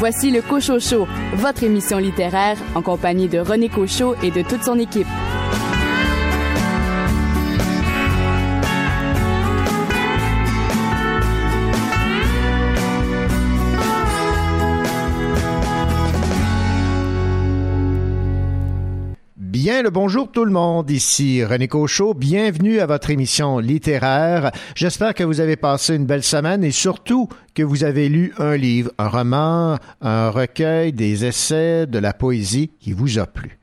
Voici le Cochot Show, votre émission littéraire en compagnie de René Cochot et de toute son équipe. Le bonjour tout le monde, ici René Cochot, bienvenue à votre émission littéraire. J'espère que vous avez passé une belle semaine et surtout que vous avez lu un livre, un roman, un recueil, des essais, de la poésie qui vous a plu.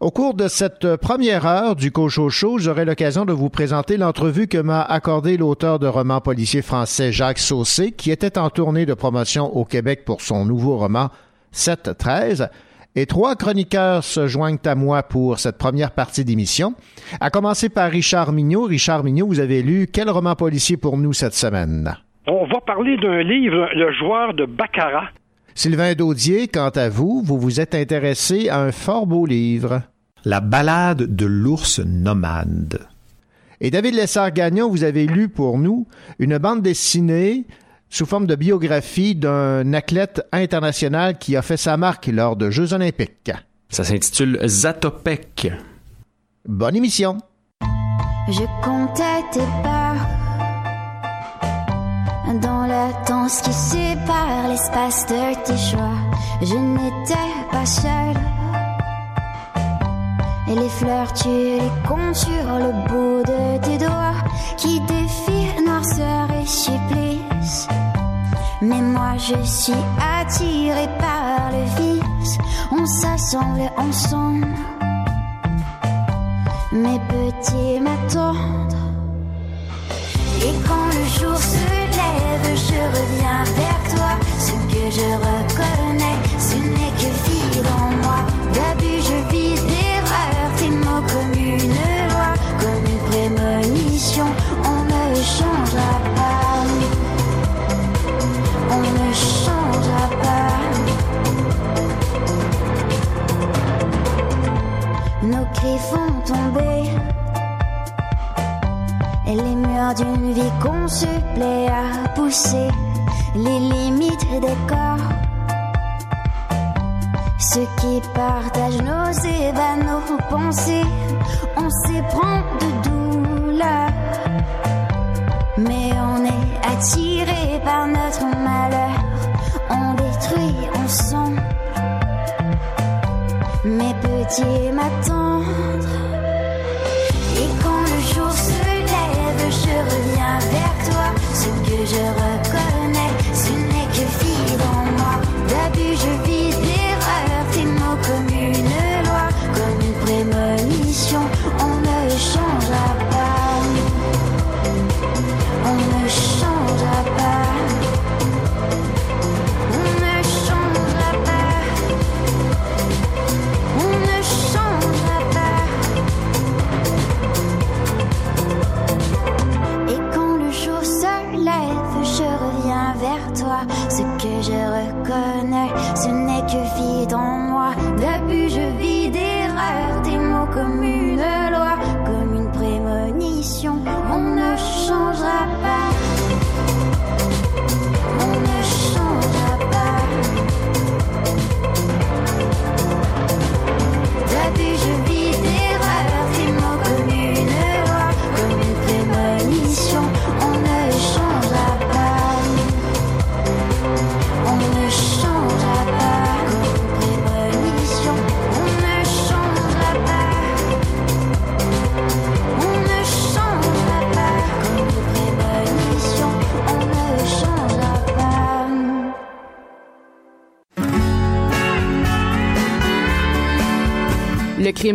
Au cours de cette première heure du Cochot Show, j'aurai l'occasion de vous présenter l'entrevue que m'a accordée l'auteur de romans policiers français Jacques Saucé, qui était en tournée de promotion au Québec pour son nouveau roman 7-13. Et trois chroniqueurs se joignent à moi pour cette première partie d'émission. À commencer par Richard Mignot. Richard Mignot, vous avez lu quel roman policier pour nous cette semaine? On va parler d'un livre, Le joueur de Baccarat. Sylvain Daudier, quant à vous, vous vous êtes intéressé à un fort beau livre. La balade de l'ours nomade. Et David Lessard-Gagnon, vous avez lu pour nous une bande dessinée sous forme de biographie d'un athlète international qui a fait sa marque lors de Jeux olympiques. Ça s'intitule Zatopek. Bonne émission. Je comptais tes pas dans la danse qui sépare l'espace de tes choix. Je n'étais pas seule. Et les fleurs, tu les comptes sur le bout de tes doigts qui défient noirceur et Mais moi je suis attiré par le vice, on s'assemble ensemble. Mes petits m'attendent. Et quand le jour se lève, je reviens vers toi. Ce que je reconnais, ce n'est que vie dans moi. D'abus, je vis d'erreurs, tes mots comme une loi, comme une prémonition. On ne changera pas. D'une vie qu'on se plaît à pousser, les limites des corps. Ceux qui partagent nos ébats, nos pensées, on s'éprend de douleur. Mais on est attiré par notre malheur, on détruit ensemble. Mes petits m'attendent. Et quand le jour se lève, je reviens vers toi. Ce que je reconnais, ce n'est que vie dans moi. D'abus, je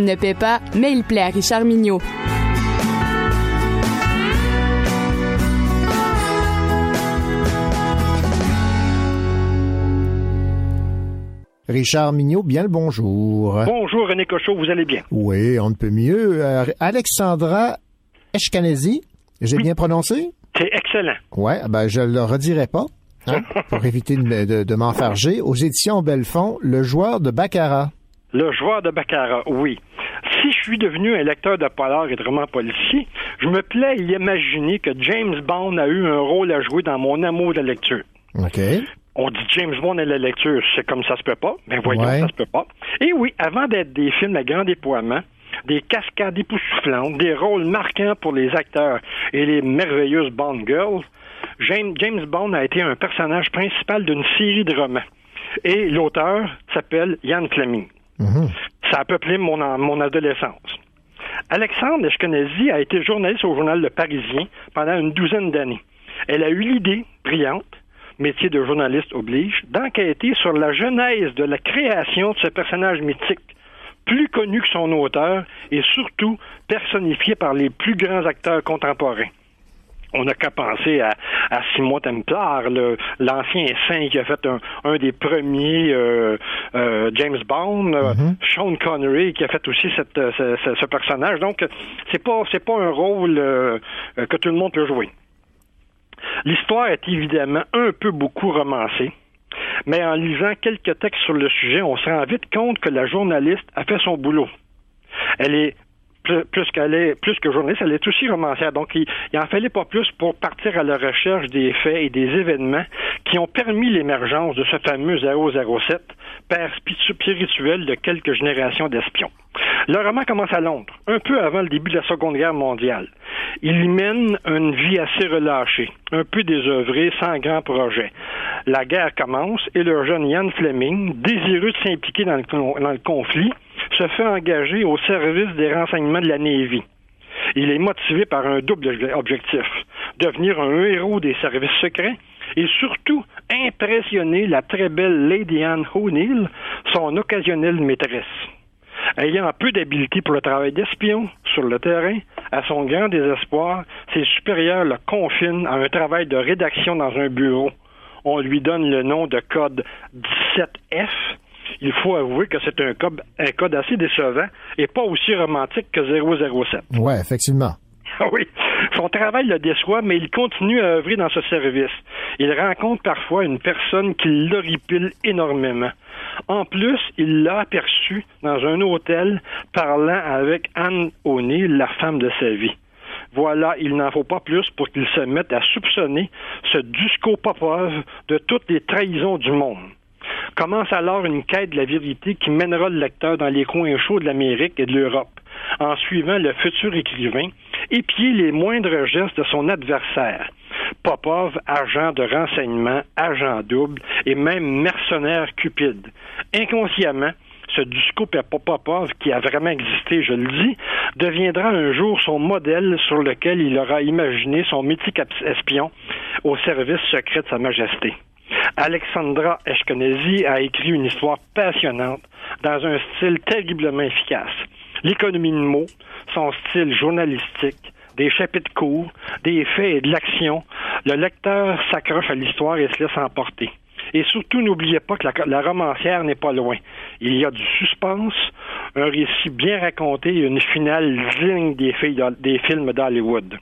ne paie pas, mais il plaît à Richard Mignot. Richard Mignot, bien le bonjour. Bonjour René Cochot, vous allez bien? Oui, on ne peut mieux. Euh, Alexandra Eshkanezi, j'ai bien prononcé? C'est excellent. Ouais, ben je le redirai pas, hein, pour éviter de, de, de m'enfarger. Aux éditions Belfond, le joueur de Baccarat. Le joueur de Baccarat, oui. Si je suis devenu un lecteur de polar et de romans policiers, je me plais à imaginer que James Bond a eu un rôle à jouer dans mon amour de lecture. OK. On dit James Bond et la lecture, c'est comme ça se peut pas. Mais voyons, Ouais. ça se peut pas. Et oui, avant d'être des films à grand déploiement, des cascades époustouflantes, des rôles marquants pour les acteurs et les merveilleuses Bond girls, James, James Bond a été un personnage principal d'une série de romans. Et l'auteur s'appelle Ian Fleming. Ça a peuplé mon, en- mon adolescence. Alexandre Eshkenazi a été journaliste au journal Le Parisien pendant une douzaine d'années. Elle a eu l'idée brillante, métier de journaliste oblige, d'enquêter sur la genèse de la création de ce personnage mythique, plus connu que son auteur et surtout personnifié par les plus grands acteurs contemporains. On n'a qu'à penser à, à Simon Templar, l'ancien saint qui a fait un, un des premiers euh, euh, James Bond, euh, Sean Connery qui a fait aussi cette, ce, ce- ce personnage. Donc, c'est pas c'est pas un rôle euh, que tout le monde peut jouer. L'histoire est évidemment un peu beaucoup romancée, mais en lisant quelques textes sur le sujet, on se rend vite compte que la journaliste a fait son boulot. Elle est plus, qu'elle est plus que journaliste, elle est aussi romancière. Donc, il, il en fallait pas plus pour partir à la recherche des faits et des événements qui ont permis l'émergence de ce fameux 007, père spirituel de quelques générations d'espions. Le roman commence à Londres, un peu avant le début de la Seconde Guerre mondiale. Il y mène une vie assez relâchée, un peu désœuvrée, sans grand projet. La guerre commence et le jeune Ian Fleming, désireux de s'impliquer dans dans le conflit, se fait engager au service des renseignements de la Navy. Il est motivé par un double obje- objectif, devenir un héros des services secrets et surtout impressionner la très belle Lady Anne O'Neill, son occasionnelle maîtresse. Ayant peu d'habileté pour le travail d'espion sur le terrain, à son grand désespoir, ses supérieurs le confinent à un travail de rédaction dans un bureau. On lui donne le nom de code 17F. Il faut avouer que c'est un code, un code assez décevant et pas aussi romantique que 007. Ouais, effectivement. Ah oui, son travail le déçoit, mais il continue à œuvrer dans ce service. Il rencontre parfois une personne qui l'horripile énormément. En plus, il l'a aperçu dans un hôtel parlant avec Anne O'Neill, la femme de sa vie. Voilà, il n'en faut pas plus pour qu'il se mette à soupçonner ce Dusko Popov de toutes les trahisons du monde. Commence alors une quête de la vérité qui mènera le lecteur dans les coins chauds de l'Amérique et de l'Europe, en suivant le futur écrivain, épier les moindres gestes de son adversaire. Popov, agent de renseignement, agent double et même mercenaire cupide. Inconsciemment, ce Dusko Popov, qui a vraiment existé, je le dis, deviendra un jour son modèle sur lequel il aura imaginé son mythique espion au service secret de Sa Majesté. Alexandra Eshkenazi a écrit une histoire passionnante dans un style terriblement efficace. L'économie de mots, son style journalistique, des chapitres courts, des faits et de l'action, le lecteur s'accroche à l'histoire et se laisse emporter. Et surtout, n'oubliez pas que la, romancière n'est pas loin. Il y a du suspense, un récit bien raconté et une finale digne des films d'Hollywood.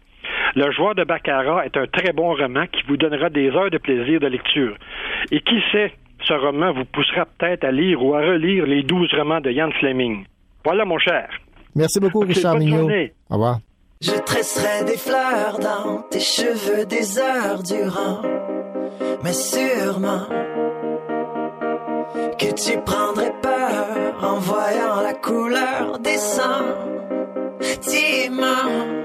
Le joueur de Baccarat est un très bon roman qui vous donnera des heures de plaisir de lecture. Et qui sait, ce roman vous poussera peut-être à lire ou à relire les douze romans de Ian Fleming. Voilà, mon cher. Merci beaucoup, Ok, Richard bonne Mignot. journée. Au revoir. Je tresserai des fleurs dans tes cheveux des heures durant. Mais sûrement que tu prendrais peur en voyant la couleur des sentiments.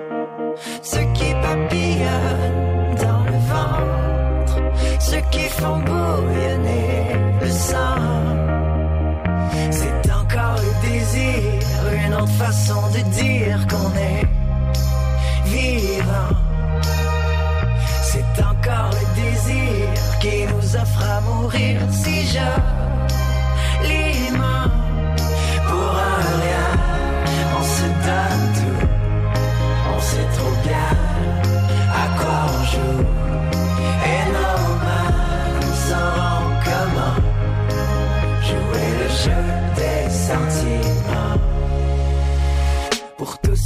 Dans le ventre, ceux qui font bouillonner le sang. C'est encore le désir, une autre façon de dire qu'on est vivant. C'est encore le désir qui nous offre à mourir si joliment. Pour un rien, on se donne tout, on sait trop bien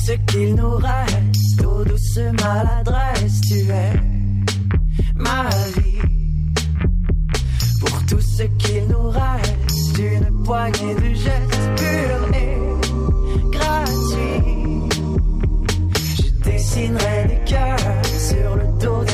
ce qu'il nous reste, aux douces maladresses, tu es ma vie. Pour tout ce qu'il nous reste, une poignée de gestes purs et gratuits. Je dessinerai des cœurs sur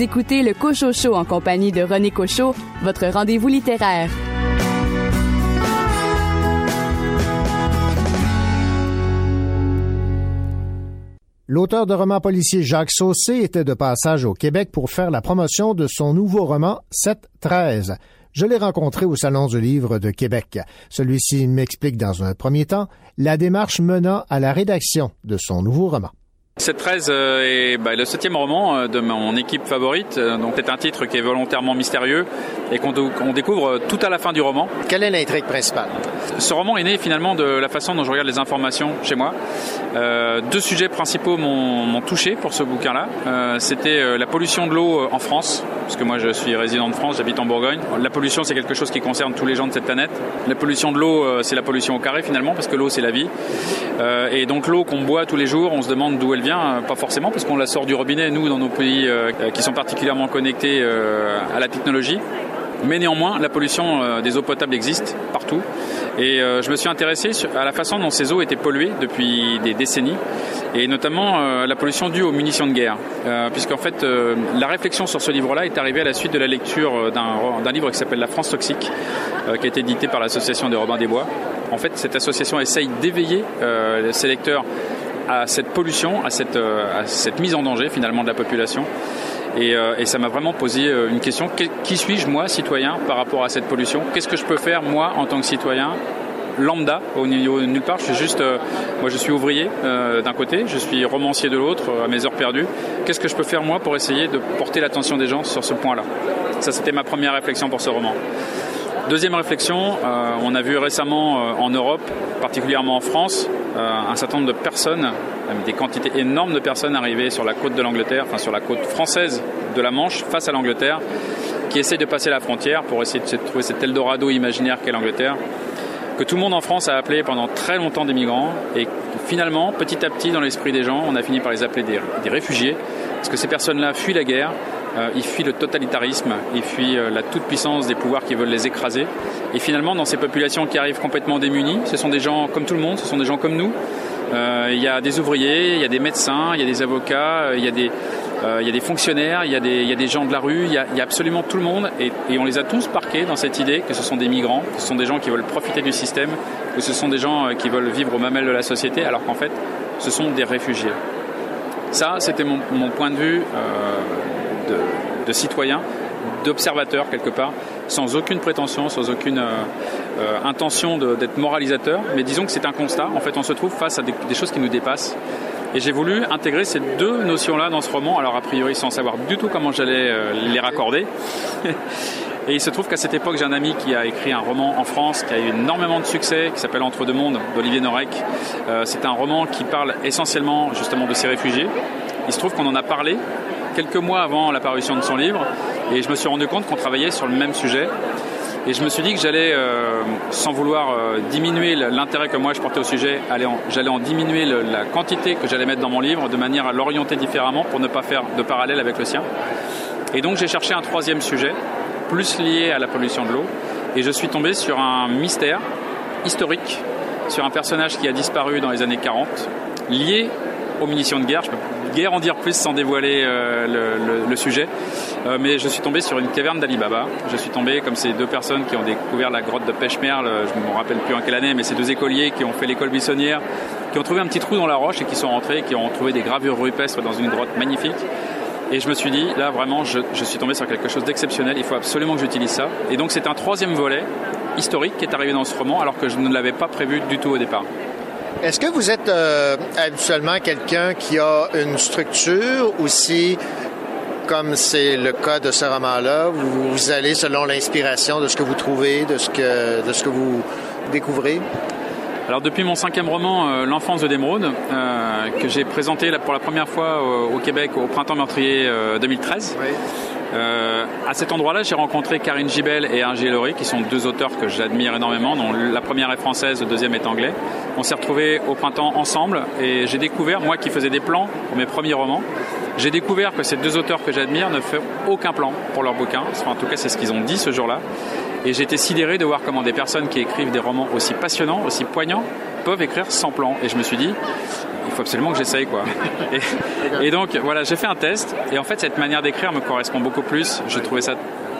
Écoutez le Cocho Show en compagnie de René Cocho, votre rendez-vous littéraire. L'auteur de romans policiers Jacques Saucé était de passage au Québec pour faire la promotion de son nouveau roman 7-13. Je l'ai rencontré au Salon du Livre de Québec. Celui-ci m'explique dans un premier temps la démarche menant à la rédaction de son nouveau roman. 7-13 est bah, le septième roman euh, de mon équipe favorite. Euh, donc c'est un titre qui est volontairement mystérieux et qu'on découvre tout à la fin du roman. Quelle est l'intrigue principale? Ce roman est né finalement de la façon dont je regarde les informations chez moi. Euh, deux sujets principaux m'ont touché pour ce bouquin-là. Euh, C'était la pollution de l'eau en France, parce que moi je suis résident de France, j'habite en Bourgogne. La pollution c'est quelque chose qui concerne tous les gens de cette planète. La pollution de l'eau c'est la pollution au carré finalement, parce que l'eau c'est la vie. Euh, et donc l'eau qu'on boit tous les jours, on se demande d'où elle vient euh, pas forcément, parce qu'on la sort du robinet, nous, dans nos pays euh, qui sont particulièrement connectés euh, à la technologie. Mais néanmoins, la pollution des eaux potables existe partout. Et je me suis intéressé à la façon dont ces eaux étaient polluées depuis des décennies, et notamment la pollution due aux munitions de guerre. Puisqu'en fait, la réflexion sur ce livre-là est arrivée à la suite de la lecture d'un livre qui s'appelle La France toxique, qui a été édité par l'association des Robins des Bois. En fait, cette association essaye d'éveiller ses lecteurs à cette pollution, euh, à cette mise en danger finalement de la population. Et, euh, et, ça m'a vraiment posé euh, une question qui suis-je moi, citoyen, par rapport à cette pollution? Qu'est-ce que je peux faire moi en tant que citoyen lambda au niveau nulle part? Je suis juste, moi je suis ouvrier d'un côté, je suis romancier de l'autre à mes heures perdues. Qu'est-ce que je peux faire moi pour essayer de porter l'attention des gens sur ce point-là? Ça c'était ma première réflexion pour ce roman. Deuxième réflexion, euh, on a vu récemment euh, en Europe, particulièrement en France, euh, un certain nombre de personnes, des quantités énormes de personnes arrivées sur la côte de l'Angleterre, enfin sur la côte française de la Manche, face à l'Angleterre, qui essayent de passer la frontière pour essayer de trouver cet Eldorado imaginaire qu'est l'Angleterre, que tout le monde en France a appelé pendant très longtemps des migrants, et finalement, petit à petit, dans l'esprit des gens, on a fini par les appeler des, réfugiés, parce que ces personnes-là fuient la guerre, ils fuient le totalitarisme, ils fuient euh, la toute-puissance des pouvoirs qui veulent les écraser. Et finalement, dans ces populations qui arrivent complètement démunies, ce sont des gens comme tout le monde, ce sont des gens comme nous. Euh, il y a des ouvriers, il y a des médecins, il y a des avocats, il y a des, fonctionnaires, il y a des, gens de la rue, il y a, absolument tout le monde et, on les a tous parqués dans cette idée que ce sont des migrants, que ce sont des gens qui veulent profiter du système, que ce sont des gens qui veulent vivre aux mamelles de la société alors qu'en fait ce sont des réfugiés. Ça, c'était mon, point de vue euh, de, de citoyen, d'observateur quelque part, sans aucune prétention, sans aucune euh, euh, intention d'être moralisateur, mais disons que c'est un constat. En fait, on se trouve face à des, choses qui nous dépassent. Et j'ai voulu intégrer ces deux notions-là dans ce roman, alors a priori sans savoir du tout comment j'allais euh, les raccorder. Et il se trouve qu'à cette époque, j'ai un ami qui a écrit un roman en France qui a eu énormément de succès, qui s'appelle Entre deux mondes, d'Olivier Norek. C'est un roman qui parle essentiellement justement de ces réfugiés. Il se trouve qu'on en a parlé quelques mois avant la parution de son livre, et je me suis rendu compte qu'on travaillait sur le même sujet. Et je me suis dit que j'allais, euh, sans vouloir euh, diminuer l'intérêt que moi je portais au sujet, j'allais en diminuer la quantité que j'allais mettre dans mon livre de manière à l'orienter différemment pour ne pas faire de parallèle avec le sien. Et donc j'ai cherché un troisième sujet, plus lié à la pollution de l'eau, et je suis tombé sur un mystère historique, sur un personnage qui a disparu dans les années 40, lié aux munitions de guerre. Je peux guère en dire plus sans dévoiler euh, le, sujet. Euh, mais je suis tombé sur une caverne d'Ali Baba. Je suis tombé comme ces deux personnes qui ont découvert la grotte de Pêche-Merle, je ne me rappelle plus en quelle année, mais ces deux écoliers qui ont fait l'école buissonnière, qui ont trouvé un petit trou dans la roche et qui sont rentrés, qui ont trouvé des gravures rupestres dans une grotte magnifique. Et je me suis dit, là vraiment, je suis tombé sur quelque chose d'exceptionnel, il faut absolument que j'utilise ça. Et donc c'est un troisième volet historique qui est arrivé dans ce roman alors que je ne l'avais pas prévu du tout au départ. Est-ce que vous êtes euh, habituellement quelqu'un qui a une structure aussi comme c'est le cas de ce roman-là, vous, vous, allez selon l'inspiration de ce que vous trouvez, de ce que, de ce que vous découvrez? Alors depuis mon cinquième roman, euh, L'enfance de d'émeraude, euh, que j'ai présenté pour la première fois au, au Québec au printemps meurtrier 2013, oui. Euh, à cet endroit-là, j'ai rencontré Karine Gibel et Hergé Laurie, qui sont deux auteurs que j'admire énormément, dont la première est française, le deuxième est anglais. On s'est retrouvés au printemps ensemble et j'ai découvert, moi qui faisais des plans pour mes premiers romans, j'ai découvert que ces deux auteurs que j'admire ne font aucun plan pour leurs bouquins. En tout cas, c'est ce qu'ils ont dit ce jour-là. Et été sidéré de voir comment des personnes qui écrivent des romans aussi passionnants, aussi poignants, peuvent écrire sans plan. Et je me suis dit, il faut absolument que j'essaye quoi. Et, et donc voilà, j'ai fait un test et en fait cette manière d'écrire me correspond beaucoup plus. Je trouvais ça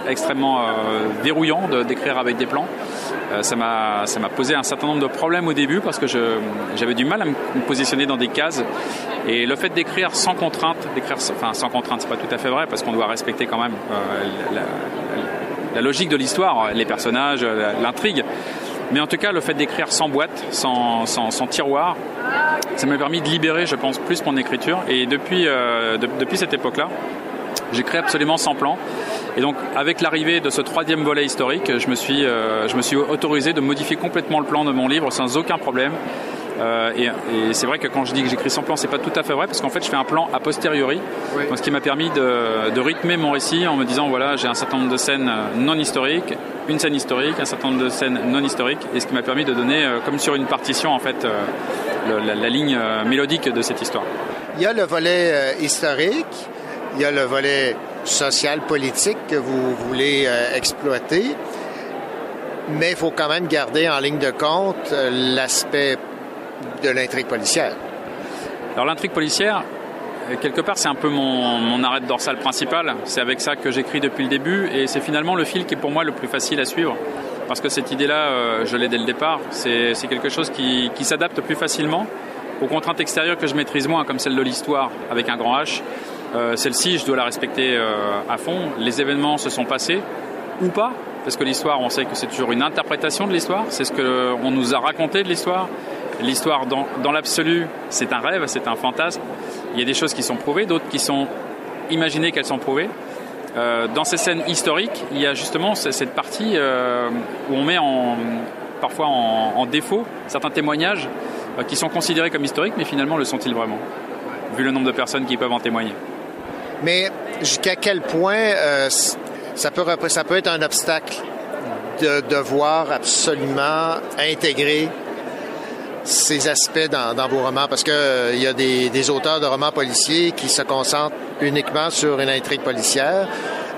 extrêmement euh, verrouillant de- d'écrire avec des plans. Euh, ça m'a ça m'a posé un certain nombre de problèmes au début parce que je- j'avais du mal à me positionner dans des cases et le fait d'écrire sans contrainte, d'écrire enfin sans contrainte, c'est pas tout à fait vrai parce qu'on doit respecter quand même euh, la, la logique de l'histoire, les personnages, l'intrigue. Mais en tout cas, le fait d'écrire sans boîte, sans, tiroir, ça m'a permis de libérer, je pense, plus mon écriture. Et depuis, euh, de- depuis cette époque-là, j'écris absolument sans plan. Et donc, avec l'arrivée de ce troisième volet historique, je me suis, euh, je me suis autorisé de modifier complètement le plan de mon livre sans aucun problème. Euh, et et c'est vrai que quand je dis que j'écris sans plan, c'est pas tout à fait vrai parce qu'en fait, je fais un plan a posteriori, donc, ce qui m'a permis de, de rythmer mon récit en me disant voilà, j'ai un certain nombre de scènes euh, non historiques, une scène historique, un certain nombre de scènes non historiques, et ce qui m'a permis de donner, euh, comme sur une partition, en fait, euh, le- la, la ligne euh, mélodique de cette histoire. Il y a le volet euh, historique, il y a le volet social, politique que vous voulez euh, exploiter, mais il faut quand même garder en ligne de compte euh, l'aspect de l'intrigue policière. Alors l'intrigue policière, euh, quelque part, c'est un peu mon, mon arrêt dorsale principal. C'est avec ça que j'écris depuis le début et c'est finalement le fil qui est pour moi le plus facile à suivre. Parce que cette idée-là, euh, je l'ai dès le départ. C'est quelque chose qui, qui s'adapte plus facilement aux contraintes extérieures que je maîtrise moins, comme celle de l'histoire avec un grand H. Euh, Celle-ci, je dois la respecter à fond. Les événements se sont passés ou pas, parce que l'histoire, on sait que c'est toujours une interprétation de l'histoire. C'est ce qu'on nous a raconté de l'histoire. L'histoire, dans, l'absolu, c'est un rêve, c'est un fantasme. Il y a des choses qui sont prouvées, d'autres qui sont imaginées qu'elles sont prouvées. Euh, dans ces scènes historiques, il y a justement cette partie euh, où on met en, parfois en, défaut certains témoignages euh, qui sont considérés comme historiques, mais finalement le sont-ils vraiment? Vu le nombre de personnes qui peuvent en témoigner. Mais jusqu'à quel point ça, peut, ça peut être un obstacle de devoir absolument intégrer ces aspects dans, vos romans? Parce qu'il il y a des, auteurs de romans policiers qui se concentrent uniquement sur une intrigue policière,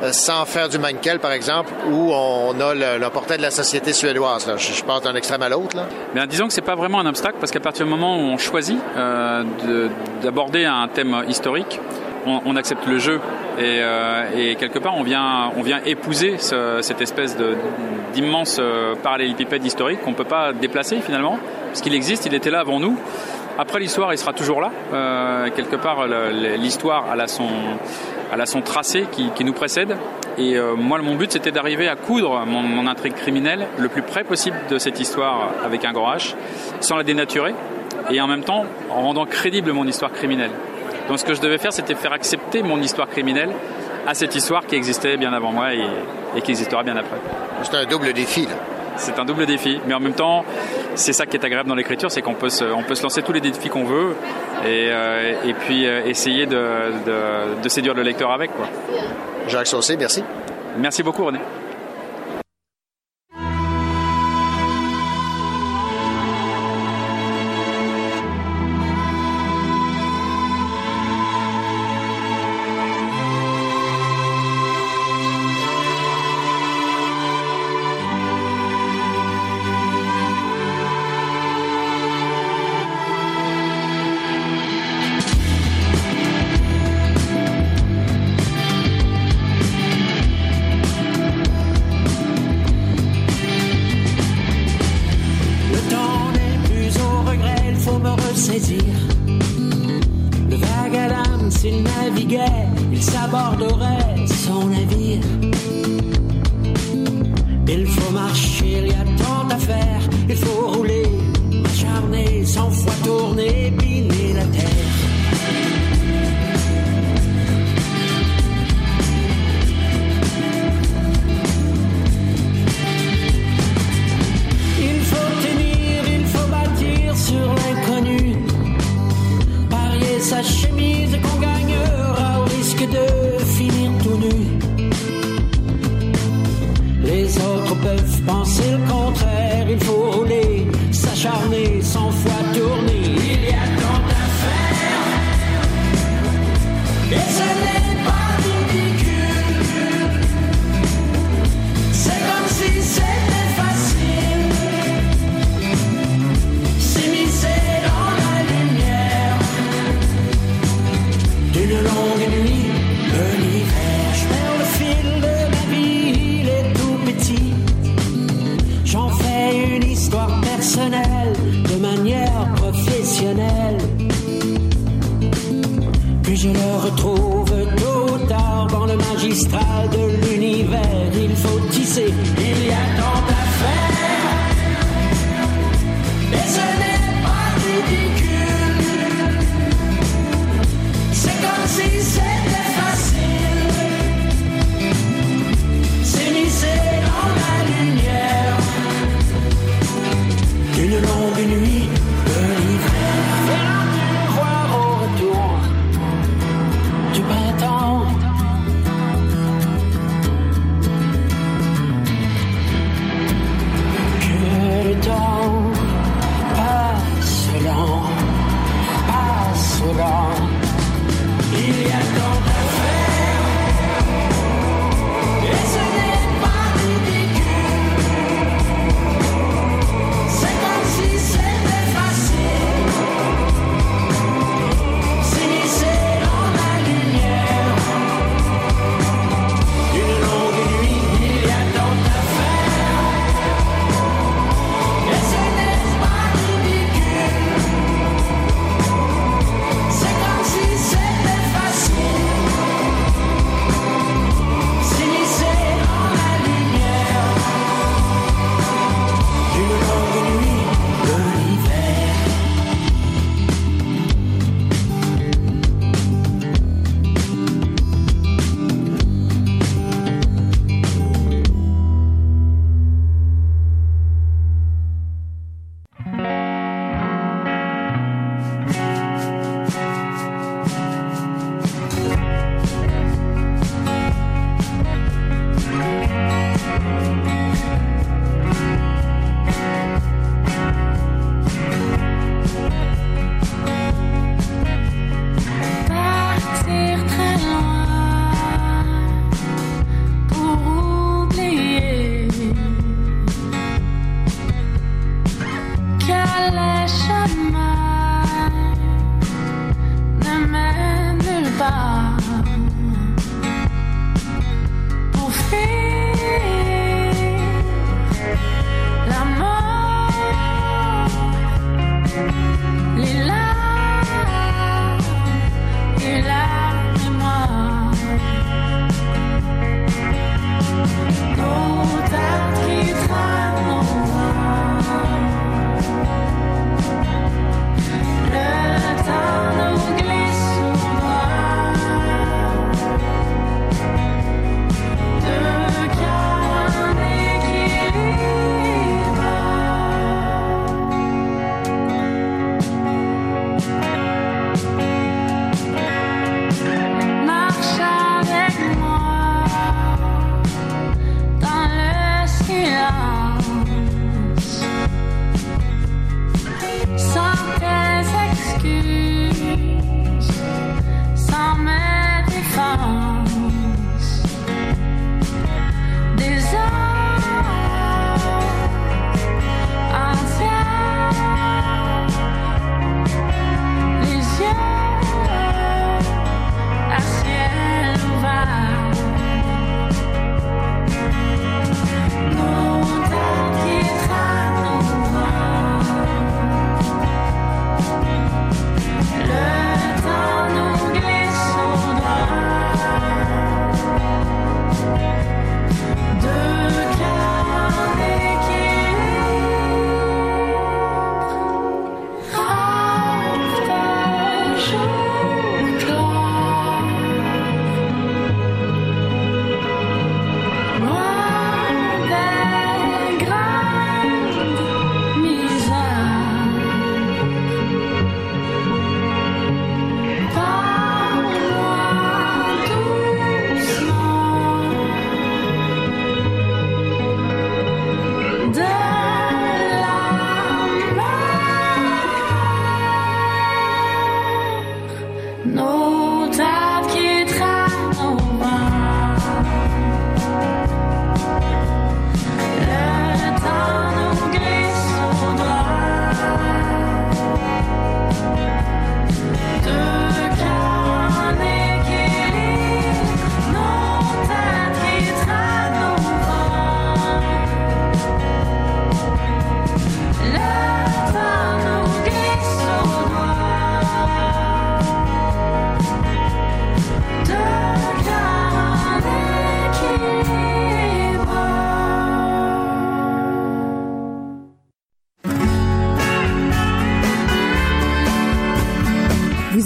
euh, sans faire du Mankel, par exemple, où on a le, portrait de la société suédoise. Là. Je, je passe d'un extrême à l'autre. Bien, disons que c'est pas vraiment un obstacle parce qu'à partir du moment où on choisit euh, de- d'aborder un thème historique, on, accepte le jeu et, euh, et quelque part on vient, on vient épouser ce- cette espèce d'immense euh, parallélépipède historique qu'on peut pas déplacer finalement parce qu'il existe, il était là avant nous. Après l'histoire, il sera toujours là. Euh, quelque part, l'histoire, elle a son, elle a son tracé qui, nous précède. Et moi, mon but, c'était d'arriver à coudre mon, mon intrigue criminelle le plus près possible de cette histoire avec un grand H, sans la dénaturer, et en même temps en rendant crédible mon histoire criminelle. Donc, ce que je devais faire, c'était faire accepter mon histoire criminelle à cette histoire qui existait bien avant moi et, et qui existera bien après. C'est un double défi. Là. C'est un double défi, mais en même temps, c'est ça qui est agréable dans l'écriture, c'est qu'on peut se, on peut se lancer tous les défis qu'on veut et, euh, et puis euh, essayer de, de- de séduire le lecteur avec. Quoi. Jacques Saucé, merci. Merci beaucoup René.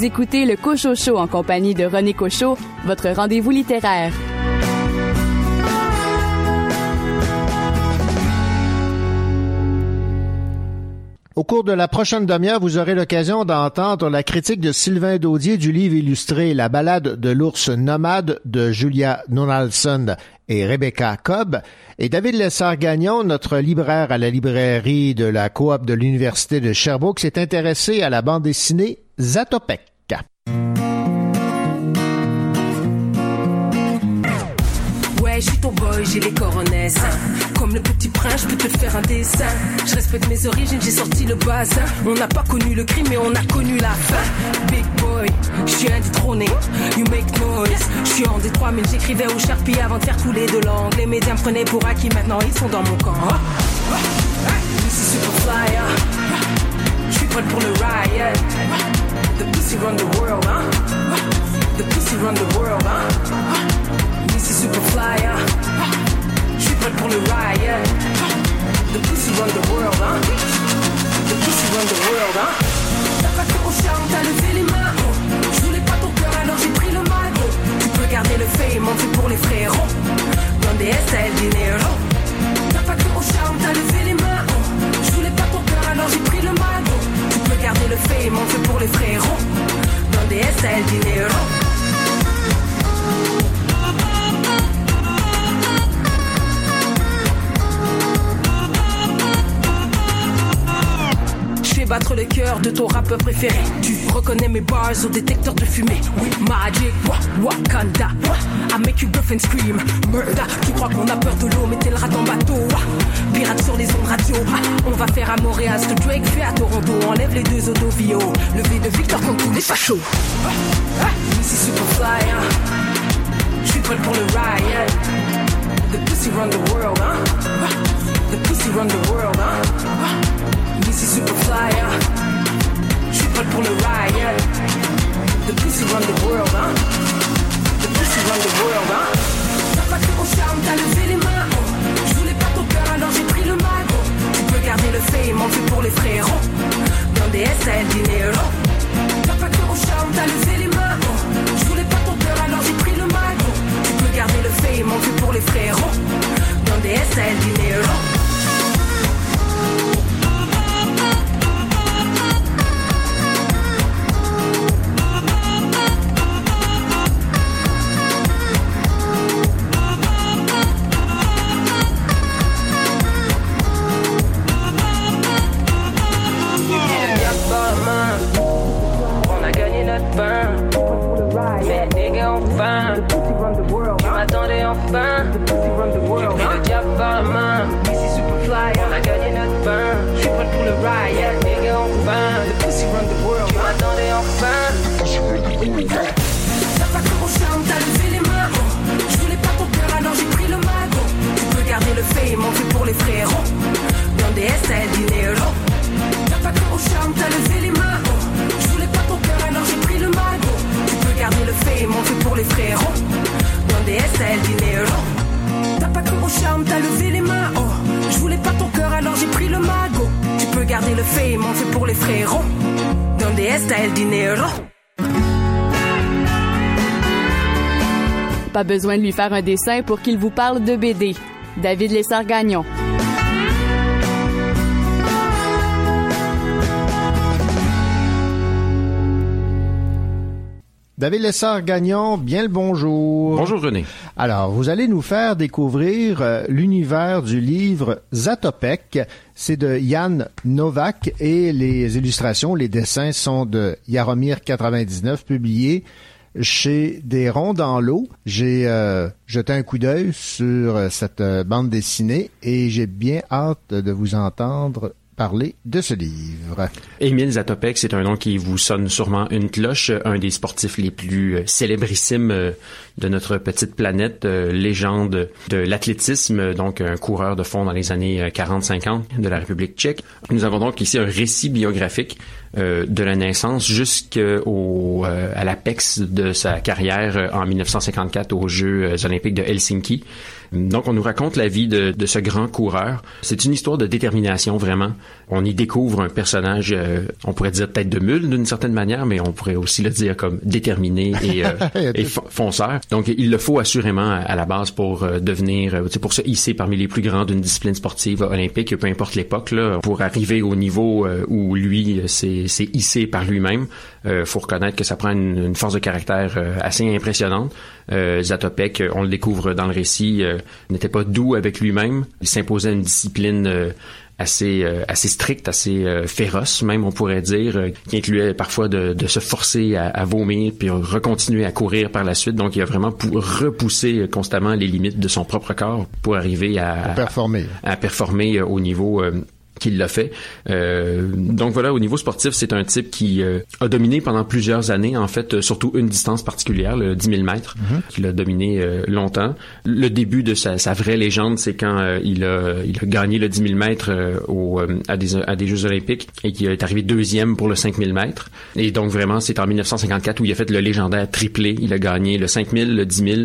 Écoutez le Cocho Show en compagnie de René Cocho, votre rendez-vous littéraire. Au cours de la prochaine demi-heure, vous aurez l'occasion d'entendre la critique de Sylvain Daudier du livre illustré La balade de l'ours nomade de Julia Donaldson et Rebecca Cobb. Et David Lessard-Gagnon, notre libraire à la librairie de la coop de l'Université de Sherbrooke, s'est intéressé à la bande dessinée Zatopek. Boy, j'ai les coronesses. Comme le petit prince, je peux te faire un dessin. Je respecte mes origines, j'ai sorti le bazin. On n'a pas connu le crime, mais on a connu la fin. Big boy, je suis indétrôné. You make noise. Je suis en Détroit, mais j'écrivais au Sharpie avant de faire couler de langue. Les médias me prenaient pour acquis, maintenant ils sont dans mon camp. Flyer. Je suis prêt pour le riot. The pussy run the world, hein? The pussy run the world, hein? Is super flyer. Je prêt pour le riot. The pussy run the world, hein. The pussy run the world, hein. T'as que au charme, t'as levé les mains. oh. Je voulais pas ton cœur, alors j'ai pris le mal. Tu peux garder le fait pour les frérots. Donde está el dinero? T'as que au charme, t'as levé les mains. oh. Je voulais pas ton cœur, alors j'ai pris le mal. Tu peux garder le fait pour les frérots. Donde está el dinero? Battre le cœur de ton rappeur préféré. Tu reconnais mes bars au détecteur de fumée. Oui, Magic, wa, Wakanda. wa. I make you buff and scream. Murder. Tu crois qu'on a peur de l'eau, mais t'es le rat en bateau. Pirate sur les ondes radio. Ah, On va faire à Montréal ce que Drake fait à Toronto. Enlève les deux Odovio. Levé de victoire comme tous les fachos. Ah, ah, Ici super fly. hein. Je suis prêt pour le riot. The pussy run the world, hein. The pussy run the world, hein. Ici super flyer. Je suis prêt pour le riot. The pussy run the world, hein. The pussy run the world, hein. T'as pas au charme, t'as levé les mains. oh. Je voulais pas ton cœur, alors j'ai pris le mago. Tu peux garder le fame, on fait pour les frérots. Donde está el dinero? T'as pas au charme, t'as levé les mains. oh. Je voulais pas ton cœur, alors j'ai pris le mago. Tu peux garder le fame, on fait pour les frérots. Donde está el dinero? Pain. Mais nigga enfin, tu m'attendais enfin. J'ai pris le diable par la main, ici Superfly, on a gagné notre pain. Je suis prêt pour le riot, nigga enfin. Tu m'attendais enfin. Pas besoin de lui faire un dessin pour qu'il vous parle de BD. David Lessard-Gagnon. David Lessard-Gagnon, bien le bonjour. Bonjour René. Alors, vous allez nous faire découvrir euh, l'univers du livre Zatopek. C'est de Yann Novak et les illustrations, les dessins sont de Yaromir 99, publiés chez Des Ronds dans l'eau. J'ai euh, jeté un coup d'œil sur euh, cette euh, bande dessinée et j'ai bien hâte de vous entendre parler de ce livre. Émile Zatopek, c'est un nom qui vous sonne sûrement une cloche, un des sportifs les plus euh, célébrissimes euh, de notre petite planète, euh, légende de l'athlétisme, donc un coureur de fond dans les années 40-50 de la République tchèque. Nous avons donc ici un récit biographique de la naissance jusqu'au à l'apex de sa carrière en 1954 aux Jeux olympiques de Helsinki. Donc, on nous raconte la vie de, de ce grand coureur. C'est une histoire de détermination, vraiment. On y découvre un personnage, euh, on pourrait dire tête de mule d'une certaine manière, mais on pourrait aussi le dire comme déterminé et, euh, et fon- fonceur. Donc, il le faut assurément à, à la base pour euh, devenir, euh, pour se hisser parmi les plus grands d'une discipline sportive olympique, peu importe l'époque, pour arriver au niveau euh, où lui euh, s'est hissé par lui-même. Euh, faut reconnaître que ça prend une, une force de caractère euh, assez impressionnante. Euh, Zatopek, euh, on le découvre dans le récit, euh, n'était pas doux avec lui-même. Il s'imposait une discipline euh, assez euh, assez stricte, assez euh, féroce, même on pourrait dire, euh, qui incluait parfois de, de se forcer à, à vomir puis recontinuer à courir par la suite. Donc il a vraiment pou- repoussé constamment les limites de son propre corps pour arriver à, performer. à performer euh, au niveau qu'il l'a fait. Euh, donc voilà, au niveau sportif, c'est un type qui euh, a dominé pendant plusieurs années, en fait, euh, surtout une distance particulière, le 10 000 mètres, qu'il a dominé euh, longtemps. Le début de sa, sa vraie légende, c'est quand il, a, il a gagné le 10 000 mètres au, à, des, à des Jeux olympiques et qu'il est arrivé deuxième pour le 5 000 mètres. Et donc vraiment, c'est en 1954 où il a fait le légendaire triplé. Il a gagné le 5 000, le 10 000,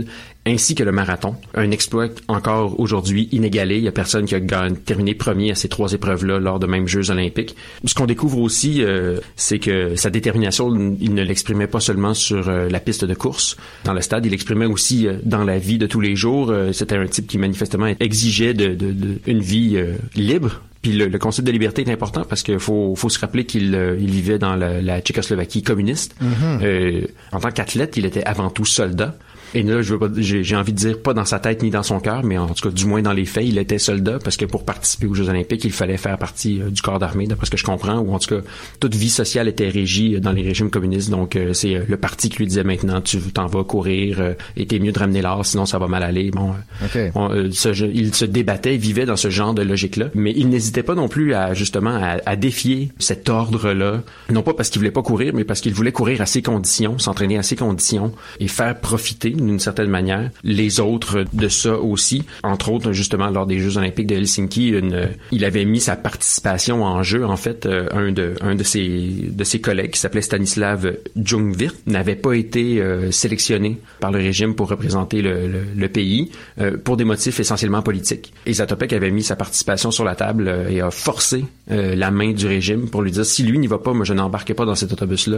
ainsi que le marathon. Un exploit encore aujourd'hui inégalé. Il y a personne qui a gagné- terminé premier à ces trois épreuves-là lors de même Jeux olympiques. Ce qu'on découvre aussi, euh, c'est que sa détermination, il ne l'exprimait pas seulement sur euh, la piste de course dans le stade, il l'exprimait aussi euh, dans la vie de tous les jours. Euh, C'était un type qui manifestement exigeait de, de- de- une vie libre. Puis le, le concept de liberté est important parce qu'il faut, faut se rappeler qu'il euh, il vivait dans la, la Tchécoslovaquie communiste. Mhm. Euh, en tant qu'athlète, il était avant tout soldat. Et là, je veux pas, j'ai, j'ai envie de dire pas dans sa tête ni dans son cœur, mais en tout cas, du moins dans les faits, il était soldat parce que pour participer aux Jeux Olympiques, il fallait faire partie euh, du corps d'armée, d'après ce que je comprends, ou en tout cas, toute vie sociale était régie euh, dans les régimes communistes. Donc, euh, c'est le parti qui lui disait maintenant, tu t'en vas courir, euh, et t'es mieux de ramener l'art, sinon ça va mal aller. Bon, OK. on, ce jeu- il se débattait, il vivait dans ce genre de logique-là, mais il n'hésitait pas non plus à justement à, à défier cet ordre-là, non pas parce qu'il voulait pas courir, mais parce qu'il voulait courir à ses conditions, s'entraîner à ses conditions et faire profiter d'une certaine manière les autres de ça aussi. Entre autres, justement lors des Jeux Olympiques de Helsinki, une, il avait mis sa participation en jeu. En fait, euh, un de un de ses de ses collègues qui s'appelait Stanislav Jungwirth n'avait pas été euh, sélectionné par le régime pour représenter le, le- le pays euh, pour des motifs essentiellement politiques. Et Zatopek avait mis sa participation sur la table euh, et a forcé la main du régime pour lui dire si lui n'y va pas, moi je n'embarquerai pas dans cet autobus-là.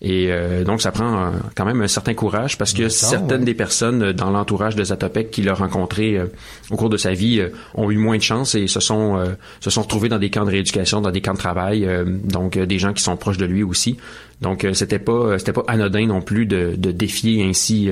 Et euh, donc ça prend quand même un certain courage parce que certaines des personnes euh, dans l'entourage de Zatopek qu'il a rencontré euh, au cours de sa vie euh, ont eu moins de chance et se sont euh, se sont retrouvés dans des camps de rééducation, dans des camps de travail, donc des gens qui sont proches de lui aussi. Donc c'était pas c'était pas anodin non plus de, de défier ainsi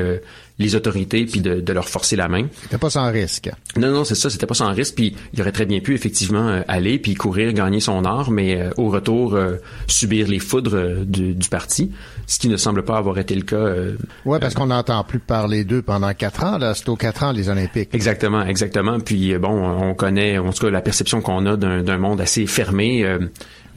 les autorités puis de, de leur forcer la main. C'était pas sans risque. Non, non, c'est ça, c'était pas sans risque. Puis il aurait très bien pu effectivement euh, aller puis courir, gagner son or, mais euh, au retour euh, subir les foudres euh, du, du parti, ce qui ne semble pas avoir été le cas. euh, Ouais, parce qu'on n'entend plus parler d'eux pendant quatre ans. Là, c'est aux quatre ans les Olympiques. Exactement, exactement. Puis bon, on connaît, en tout cas, la perception qu'on a d'un d'un monde assez fermé.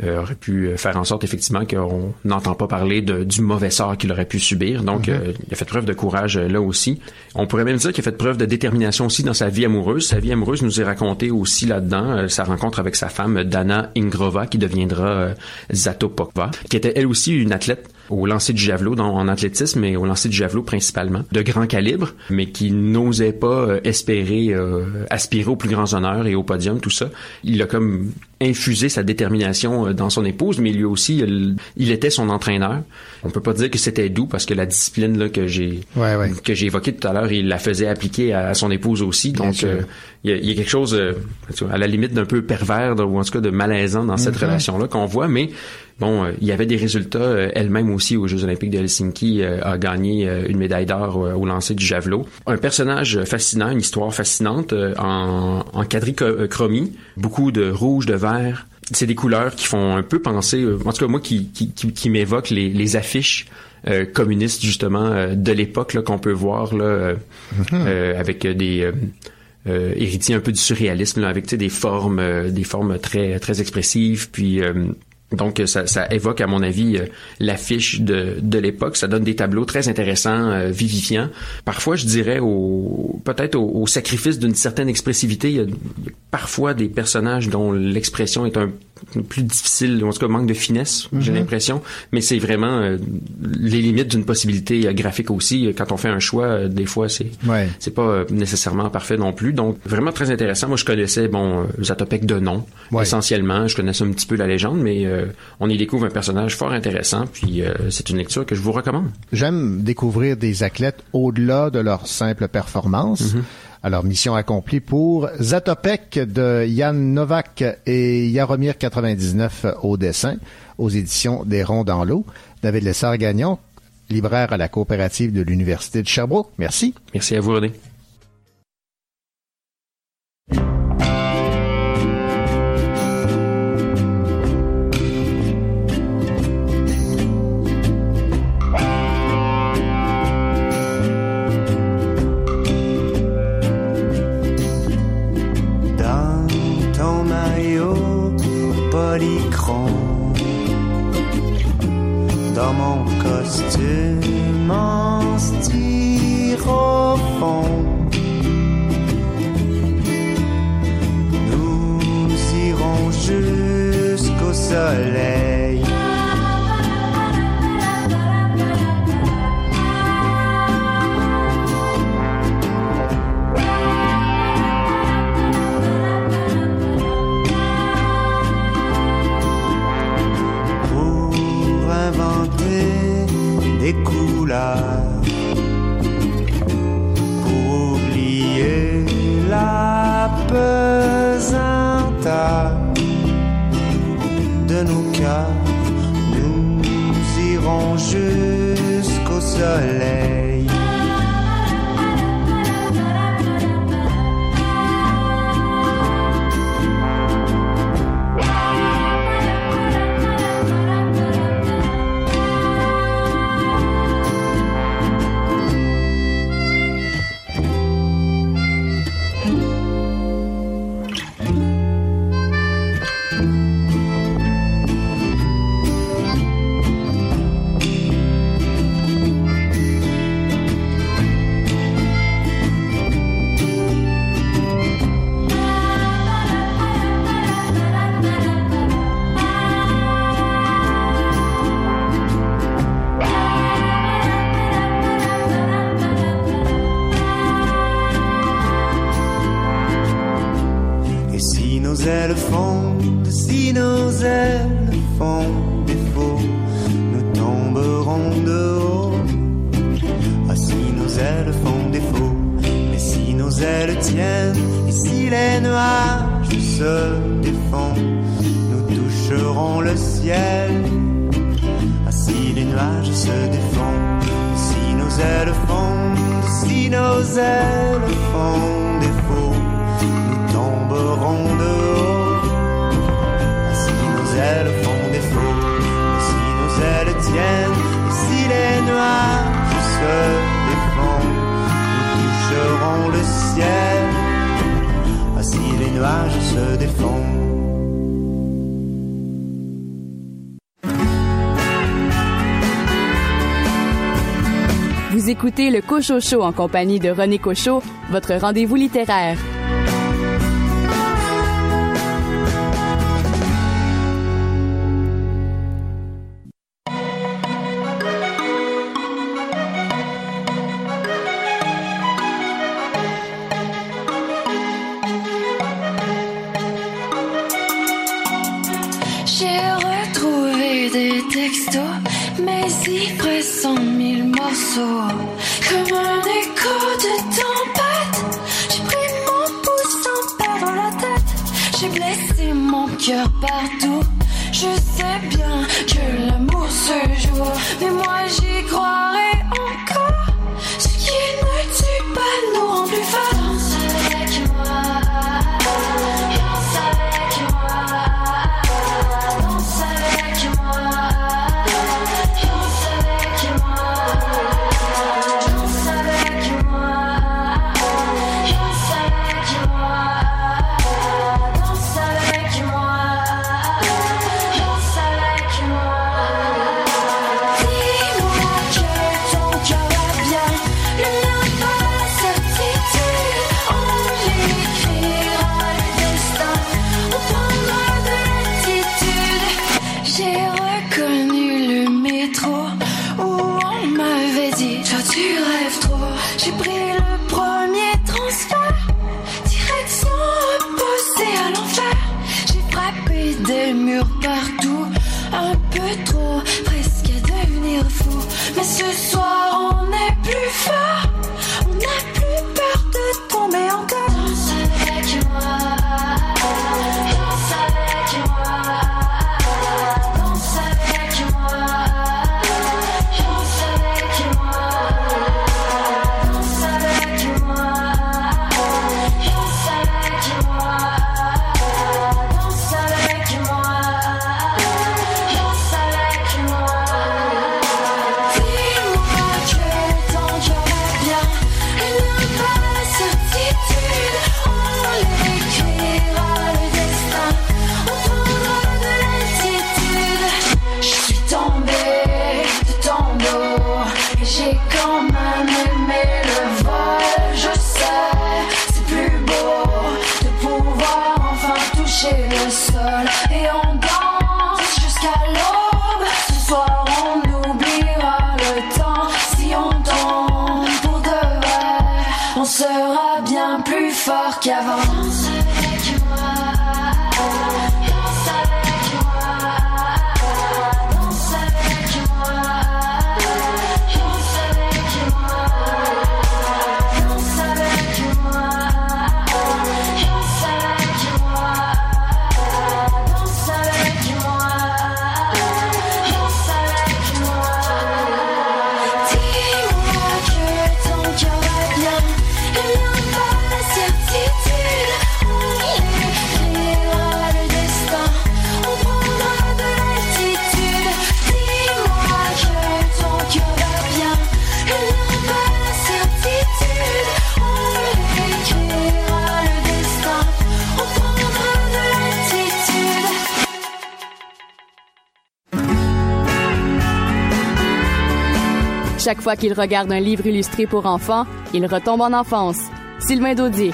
Euh, aurait pu euh, faire en sorte effectivement qu'on n'entend pas parler de- du mauvais sort qu'il aurait pu subir. Donc, Mhm. euh, il a fait preuve de courage euh, là aussi. On pourrait même dire qu'il a fait preuve de détermination aussi dans sa vie amoureuse. Sa vie amoureuse nous est racontée aussi là-dedans. euh, sa rencontre avec sa femme Dana Ingrova, qui deviendra euh, Zato Pokva, qui était elle aussi une athlète au lancer du javelot, dans, en athlétisme, mais au lancer du javelot principalement, de grand calibre, mais qui n'osait pas euh, espérer euh, aspirer aux plus grands honneurs et au podium, tout ça. Il a comme infusé sa détermination euh, dans son épouse, mais lui aussi, il, il était son entraîneur. On peut pas dire que c'était doux parce que la discipline là, que j'ai Ouais, ouais. que j'ai évoquée tout à l'heure, il la faisait appliquer à, à son épouse aussi. Donc, euh, il y, a, il y a quelque chose euh, à la limite d'un peu pervers ou en tout cas de malaisant dans cette Mhm. relation-là qu'on voit, mais bon, euh, il y avait des résultats. Elle-même aussi aux Jeux Olympiques de Helsinki a gagné une médaille d'or au lancer du javelot. Un personnage fascinant, une histoire fascinante en, en quadrichromie, beaucoup de rouge, de vert. C'est des couleurs qui font un peu penser, euh, en tout cas moi qui, qui, qui, qui m'évoquent les, les affiches euh, communistes justement euh, de l'époque là, qu'on peut voir là, euh, euh, avec des euh, euh, héritiers un peu du surréalisme là, avec tu sais, des formes euh, des formes très très expressives puis euh, Donc ça, ça évoque à mon avis euh, l'affiche de, de l'époque. Ça donne des tableaux très intéressants, euh, vivifiants. Parfois, je dirais au peut-être au, au sacrifice d'une certaine expressivité. Il y a parfois des personnages dont l'expression est un plus difficile, ou en tout cas manque de finesse, j'ai Mhm. l'impression. Mais c'est vraiment euh, les limites d'une possibilité euh, graphique aussi. Quand on fait un choix, euh, des fois c'est Ouais. c'est pas euh, nécessairement parfait non plus. Donc vraiment très intéressant. Moi je connaissais bon euh, Zatopek de nom Ouais. essentiellement. Je connaissais un petit peu la légende, mais euh, on y découvre un personnage fort intéressant. Puis euh, c'est une lecture que je vous recommande. J'aime découvrir des athlètes au-delà de leur simple performance. Alors, mission accomplie pour Zatopek de Yann Novak et Yaromir 99 au dessin, aux éditions des Ronds dans l'eau. David Lessard-Gagnon, libraire à la coopérative de l'Université de Sherbrooke. Merci. Merci à vous, René. Écoutez le Cocho Show en compagnie de René Cocho, votre rendez-vous littéraire. Partout. Je sais bien que l'amour se joue, mais moi j'y croirai encore. Chaque fois qu'il regarde un livre illustré pour enfants, il retombe en enfance. Sylvain Daudier.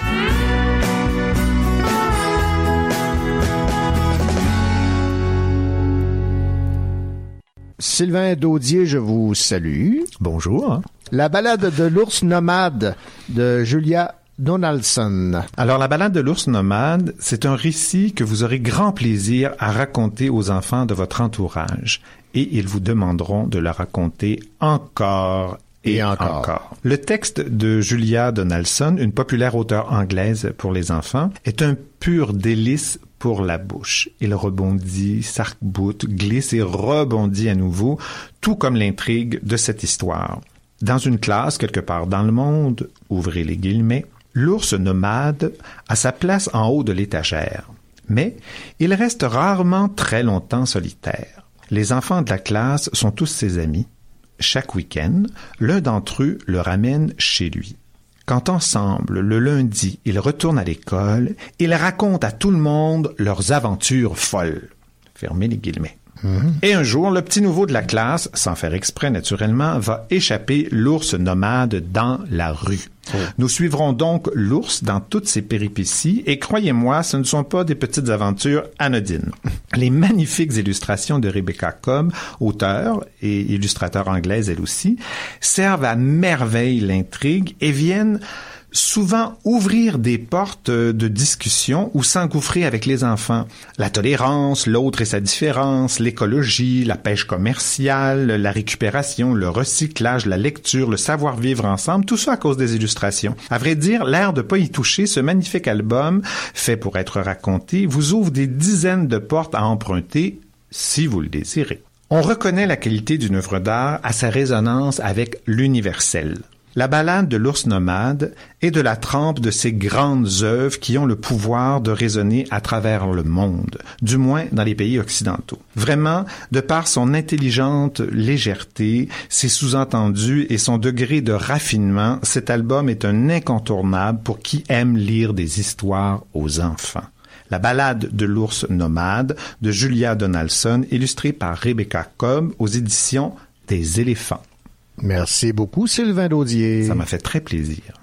Sylvain Daudier, je vous salue. Bonjour. La balade de l'ours nomade de Julia Donaldson. Alors, la balade de l'ours nomade, c'est un récit que vous aurez grand plaisir à raconter aux enfants de votre entourage. Et ils vous demanderont de le raconter encore et, Et encore. encore. Le texte de Julia Donaldson, une populaire auteure anglaise pour les enfants, est un pur délice pour la bouche. Il rebondit, s'arc-boute, glisse et rebondit à nouveau, tout comme l'intrigue de cette histoire. Dans une classe quelque part dans le monde, ouvrez les guillemets, l'ours nomade a sa place en haut de l'étagère. Mais il reste rarement très longtemps solitaire. Les enfants de la classe sont tous ses amis. Chaque week-end, l'un d'entre eux le ramène chez lui. Quand ensemble, le lundi, ils retournent à l'école, ils racontent à tout le monde leurs aventures folles. Fermez les guillemets. Et un jour, le petit nouveau de la classe, sans faire exprès naturellement, va échapper l'ours nomade dans la rue. Nous suivrons donc l'ours dans toutes ses péripéties et croyez-moi, ce ne sont pas des petites aventures anodines. Les magnifiques illustrations de Rebecca Cobb, auteure et illustrateur anglaise elle aussi, servent à merveille l'intrigue et viennent souvent ouvrir des portes euh, de discussion ou s'engouffrer avec les enfants. La tolérance, l'autre et sa différence, l'écologie, la pêche commerciale, la récupération, le recyclage, la lecture, le savoir-vivre ensemble, tout ça à cause des illustrations. À vrai dire, l'air de pas y toucher, ce magnifique album, fait pour être raconté, vous ouvre des dizaines de portes à emprunter si vous le désirez. On reconnaît la qualité d'une œuvre d'art à sa résonance avec l'universel. La balade de l'ours nomade est de la trempe de ces grandes œuvres qui ont le pouvoir de résonner à travers le monde, du moins dans les pays occidentaux. Vraiment, de par son intelligente légèreté, ses sous-entendus et son degré de raffinement, cet album est un incontournable pour qui aime lire des histoires aux enfants. La balade de l'ours nomade de Julia Donaldson, illustrée par Rebecca Cobb aux éditions des éléphants. Merci beaucoup, Sylvain Daudier. Ça m'a fait très plaisir.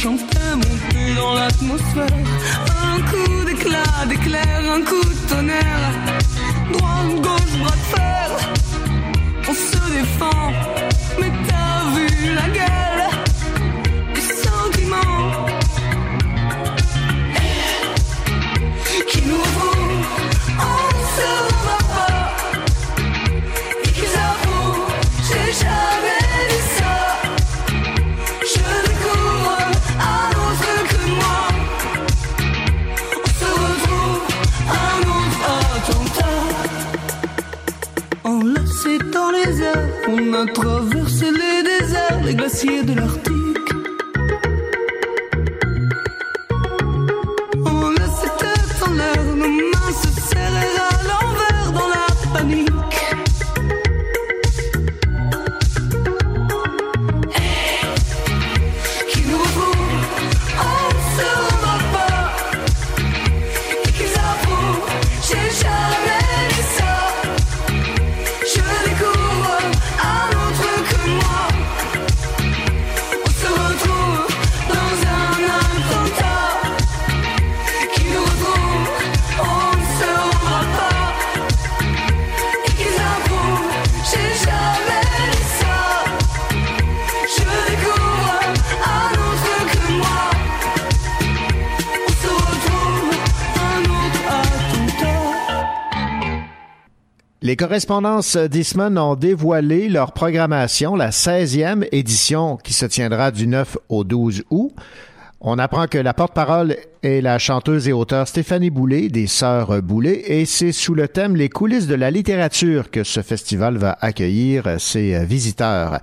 Travers, chantait, monter dans l'atmosphère. Un coup d'éclat, d'éclair, un coup de tonnerre. Correspondances d'Eastman ont dévoilé leur programmation, la 16e édition qui se tiendra du 9 au 12 août. On apprend que la porte-parole est la chanteuse et auteure Stéphanie Boulay des Sœurs Boulay et c'est sous le thème Les coulisses de la littérature que ce festival va accueillir ses visiteurs.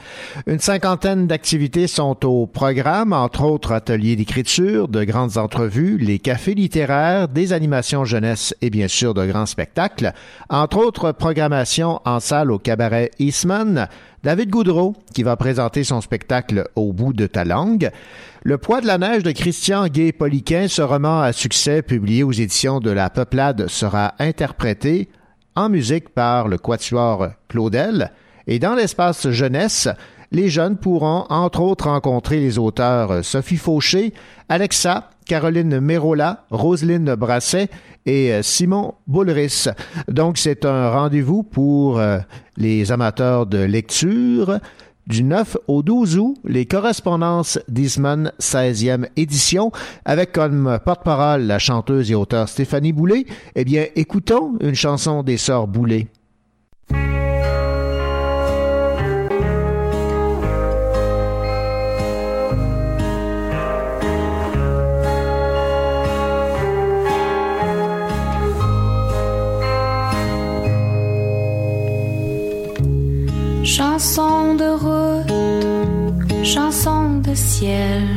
Une cinquantaine d'activités sont au programme, entre autres ateliers d'écriture, de grandes entrevues, les cafés littéraires, des animations jeunesse et bien sûr de grands spectacles. Entre autres programmations en salle au cabaret Eastman, David Goudreau, qui va présenter son spectacle Au bout de ta langue. Le poids de la neige de Christian Gay-Poliquin, ce roman à succès publié aux éditions de La Peuplade, sera interprété en musique par le quatuor Claudel. Et dans l'espace jeunesse, les jeunes pourront entre autres rencontrer les auteurs Sophie Fauché, Alexa, Caroline Mérola, Roselyne Brasset et Simon Boulris. Donc c'est un rendez-vous pour euh, les amateurs de lecture. Du 9 au 12 août, les correspondances d'Isman 16e édition, avec comme porte-parole la chanteuse et auteure Stéphanie Boulay. Eh bien, écoutons une chanson des Sœurs Boulay. Chanson de route, chanson de ciel.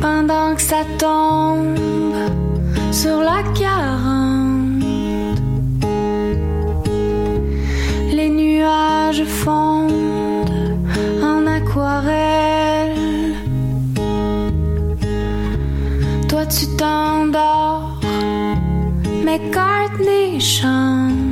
Pendant que ça tombe sur la quarante, les nuages fondent en aquarelle. Toi tu t'endors, McCartney chante.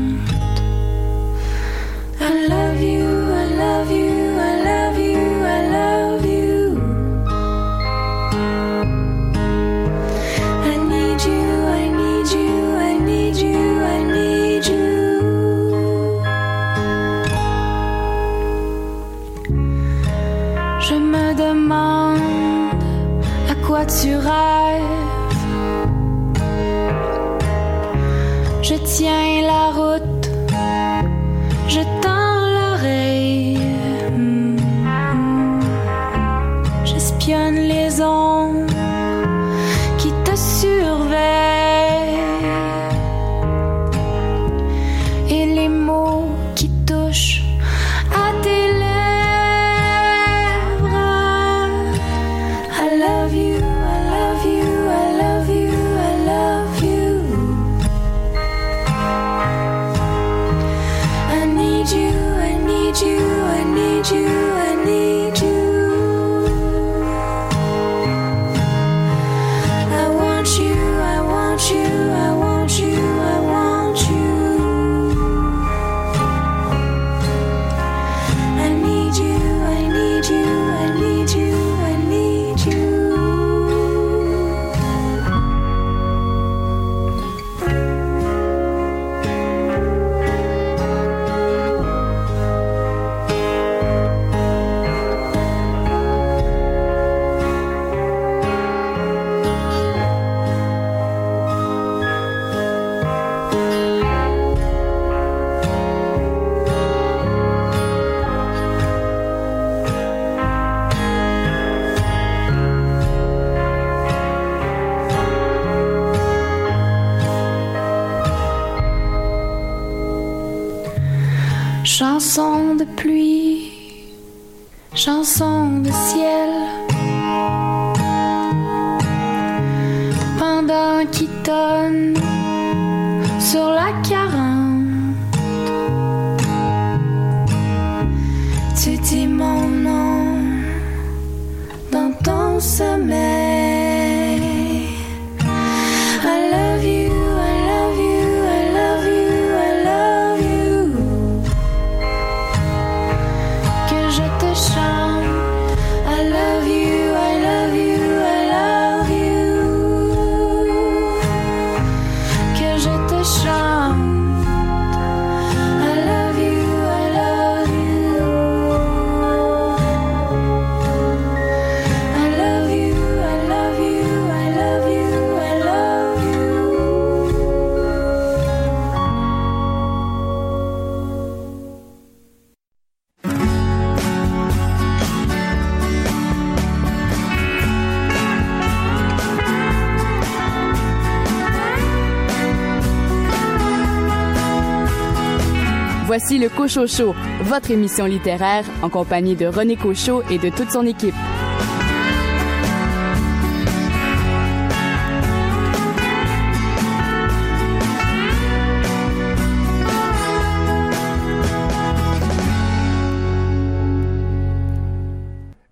Voici le Cochocho, votre émission littéraire en compagnie de René Cochot et de toute son équipe.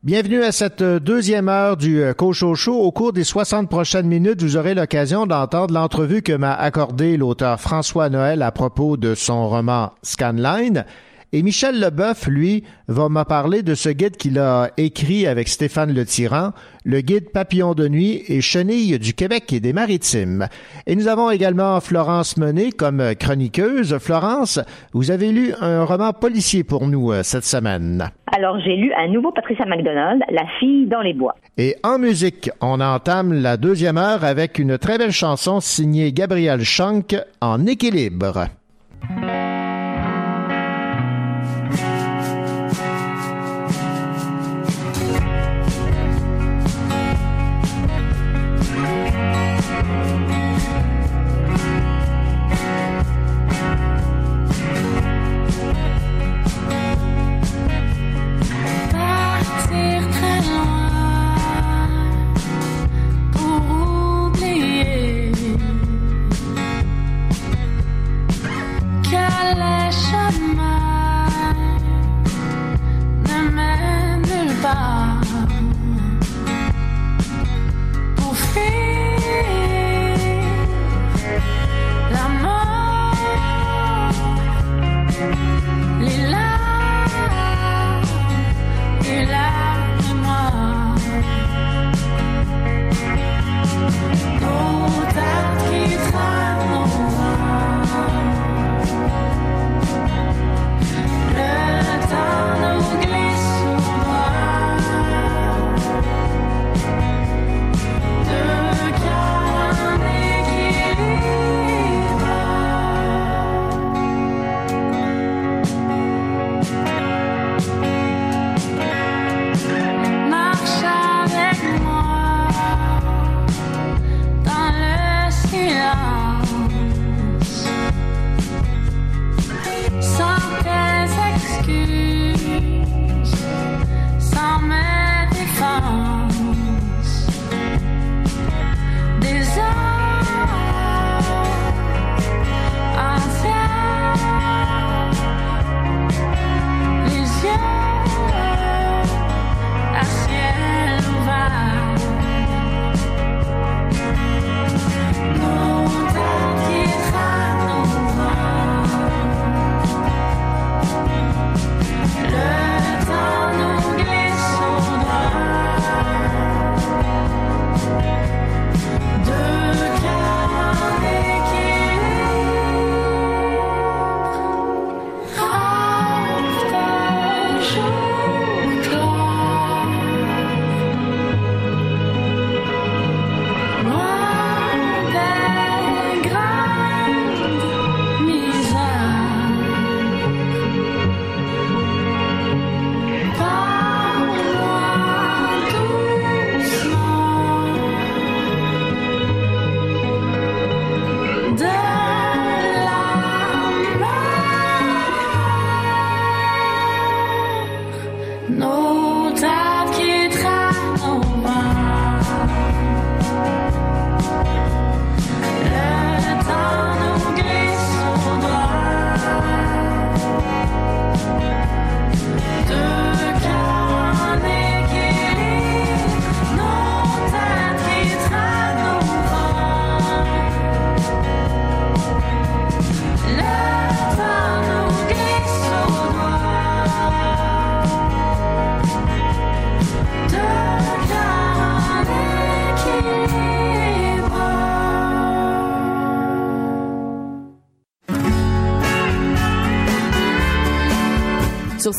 Bienvenue à cette euh, deuxième heure du euh, Cocho Show. Au cours des 60 prochaines minutes, vous aurez l'occasion d'entendre l'entrevue que m'a accordée l'auteur François Noël à propos de son roman Scanline. Et Michel Leboeuf, lui, va me parler de ce guide qu'il a écrit avec Stéphane Le Tyran, le guide Papillon de nuit et Chenille du Québec et des Maritimes. Et nous avons également Florence Menet comme chroniqueuse. Florence, vous avez lu un roman policier pour nous euh, cette semaine. Alors, j'ai lu à nouveau Patricia MacDonald, La fille dans les bois. Et en musique, on entame la deuxième heure avec une très belle chanson signée Gabriel Schank en équilibre.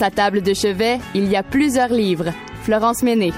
Sa table de chevet, il y a plusieurs livres. Florence Méné.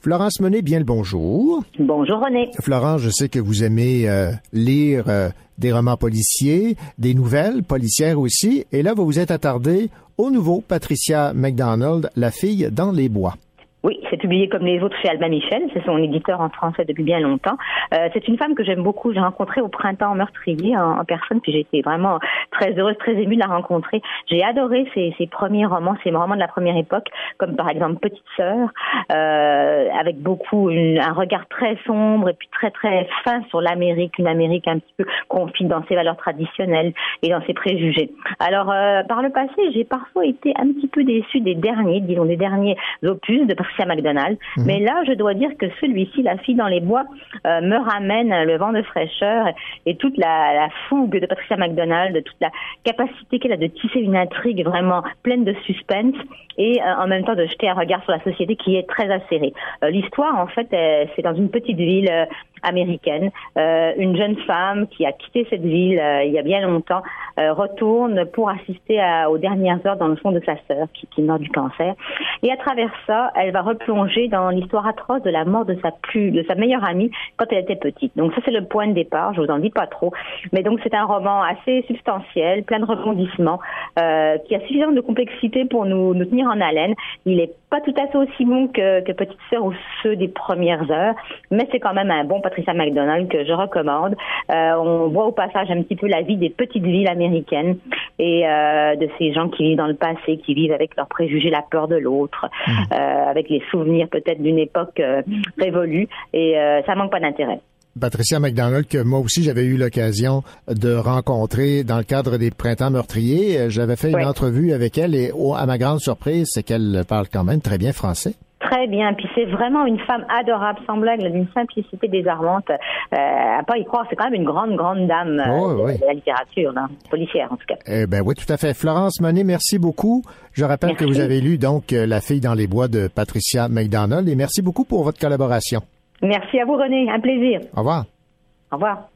Florence Monet, bien le bonjour. Bonjour René. Florence, je sais que vous aimez euh, lire euh, des romans policiers, des nouvelles policières aussi, et là, vous vous êtes attardé au nouveau Patricia McDonald, La fille dans les bois. Oui, c'est publié comme les autres chez Albin Michel. C'est son éditeur en français depuis bien longtemps. Euh, c'est une femme que j'aime beaucoup. J'ai rencontrée au printemps meurtrier en, personne, puis j'ai été vraiment très heureuse, très émue de la rencontrer. J'ai adoré ses, premiers romans, ses romans de la première époque, comme par exemple Petite Sœur, euh, avec beaucoup une- un regard très sombre et puis très très fin sur l'Amérique, une Amérique un petit peu confine dans ses valeurs traditionnelles et dans ses préjugés. Alors, euh, par le passé, j'ai parfois été un petit peu déçue des derniers, disons des derniers opus de Patricia McDonald. Mhm. Mais là, je dois dire que celui-ci, La fille dans les bois, euh, me ramène le vent de fraîcheur et toute la, la fougue de Patricia McDonald, toute la capacité qu'elle a de tisser une intrigue vraiment pleine de suspense et euh, en même temps de jeter un regard sur la société qui est très acérée. Euh, L'histoire, en fait, c'est dans une petite ville américaine. Euh, une jeune femme qui a quitté cette ville euh, il y a bien longtemps euh, retourne pour assister aux dernières heures dans le fond de sa sœur qui, meurt du cancer. Et à travers ça, elle va replonger dans l'histoire atroce de la mort de sa plus, de sa meilleure amie quand elle était petite. Donc ça c'est le point de départ. Je vous en dis pas trop, mais donc c'est un roman assez substantiel, plein de rebondissements, qui a suffisamment de complexité pour nous, nous tenir en haleine. Il est pas tout à fait aussi bon que, que Petite Sœur ou ceux des premières heures, mais c'est quand même un bon Patricia McDonald que je recommande. Euh, on voit au passage un petit peu la vie des petites villes américaines et euh, de ces gens qui vivent dans le passé, qui vivent avec leurs préjugés, la peur de l'autre, euh, avec les souvenirs peut-être d'une époque révolue, et ça manque pas d'intérêt. Patricia McDonald, que moi aussi j'avais eu l'occasion de rencontrer dans le cadre des Printemps meurtriers. Euh, J'avais fait une entrevue avec elle et oh, à ma grande surprise, c'est qu'elle parle quand même très bien français. Très bien, puis c'est vraiment une femme adorable, sans blague, d'une simplicité désarmante. Euh, à pas y croire, c'est quand même une grande, grande dame euh, Oh, de, oui. de la littérature, policière en tout cas. Eh ben oui, tout à fait. Florence Monet, merci beaucoup. Je rappelle que vous avez lu donc La fille dans les bois de Patricia McDonald et merci beaucoup pour votre collaboration. Merci à vous René, un plaisir. Au revoir. Au revoir.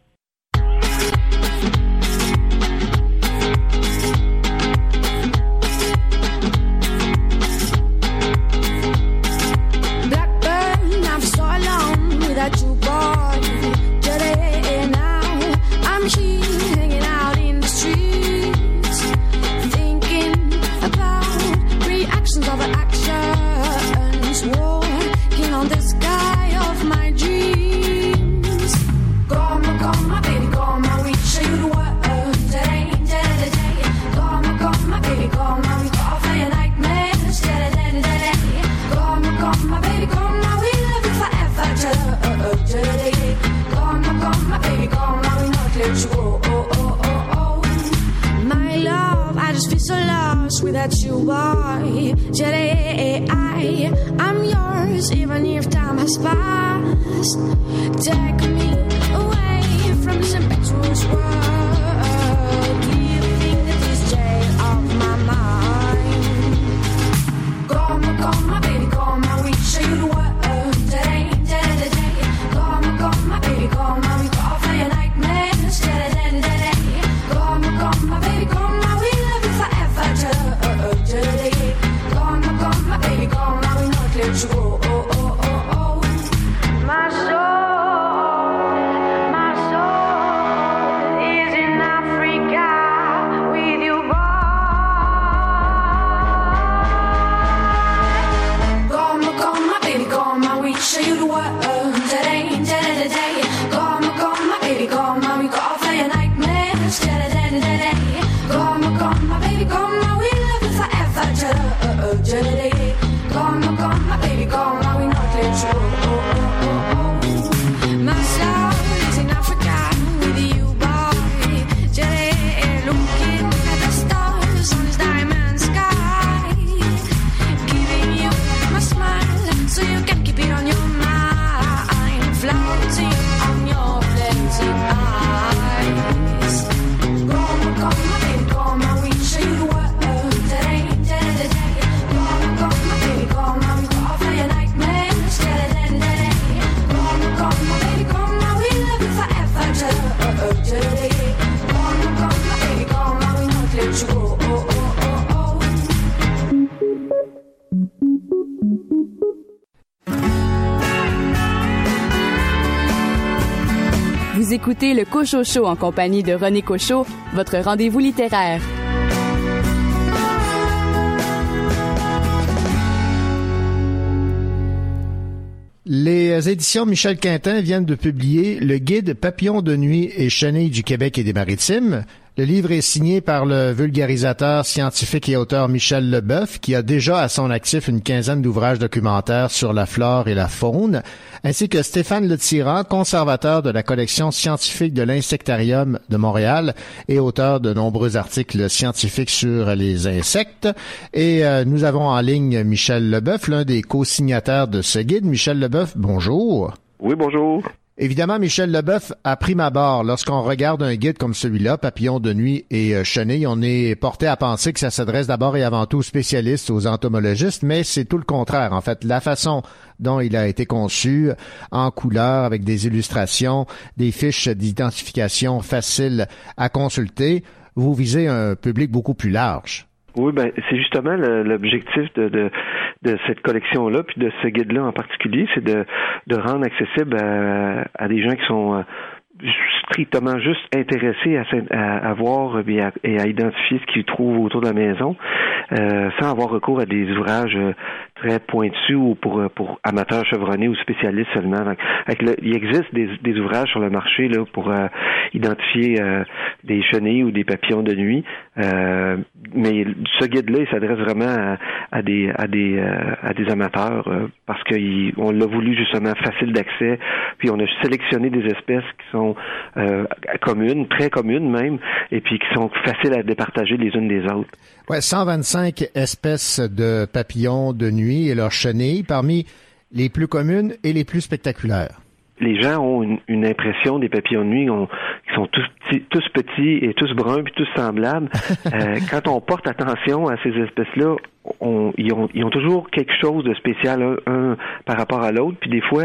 Without you. Today, I, I'm yours, even if time has passed. Take me away from this impetuous world, écoutez le Cocho Show en compagnie de René Cocho, votre rendez-vous littéraire. Les éditions Michel Quintin viennent de publier le guide Papillon de nuit et chenilles du Québec et des Maritimes. Le livre est signé par le vulgarisateur scientifique et auteur Michel Leboeuf, qui a déjà à son actif une quinzaine d'ouvrages documentaires sur la flore et la faune, ainsi que Stéphane Letirant, conservateur de la collection scientifique de l'Insectarium de Montréal et auteur de nombreux articles scientifiques sur les insectes. Et euh, nous avons en ligne Michel Leboeuf, l'un des co-signataires de ce guide. Michel Leboeuf, bonjour. Oui, bonjour. Évidemment, Michel Leboeuf, à prime abord, lorsqu'on regarde un guide comme celui-là, Papillon de nuit et euh, chenille, on est porté à penser que ça s'adresse d'abord et avant tout aux spécialistes, aux entomologistes, mais c'est tout le contraire. En fait, la façon dont il a été conçu, en couleur, avec des illustrations, des fiches d'identification faciles à consulter, vous visez un public beaucoup plus large. Oui, ben c'est justement l'objectif de, de, de cette collection-là, puis de ce guide-là en particulier, c'est de, de rendre accessible à, à des gens qui sont euh, strictement juste intéressés à, à, voir et à, et à identifier ce qu'ils trouvent autour de la maison, euh, sans avoir recours à des ouvrages euh, très pointus ou pour, euh, pour amateurs chevronnés ou spécialistes seulement. Donc, il existe des, des ouvrages sur le marché là, pour euh, identifier euh, des chenilles ou des papillons de nuit, euh, mais ce guide-là, il s'adresse vraiment à, à des à des euh, à des amateurs euh, parce qu'on l'a voulu justement facile d'accès, puis on a sélectionné des espèces qui sont communes, très communes même, et puis qui sont faciles à départager les unes des autres. Ouais, 125 espèces de papillons de nuit et leurs chenilles, parmi les plus communes et les plus spectaculaires. les gens ont une, une impression des papillons de nuit qui sont tous petits, tous petits et tous bruns puis tous semblables. Euh, quand on porte attention à ces espèces-là, on, ils, ont, ils ont toujours quelque chose de spécial un, un par rapport à l'autre. Puis des fois,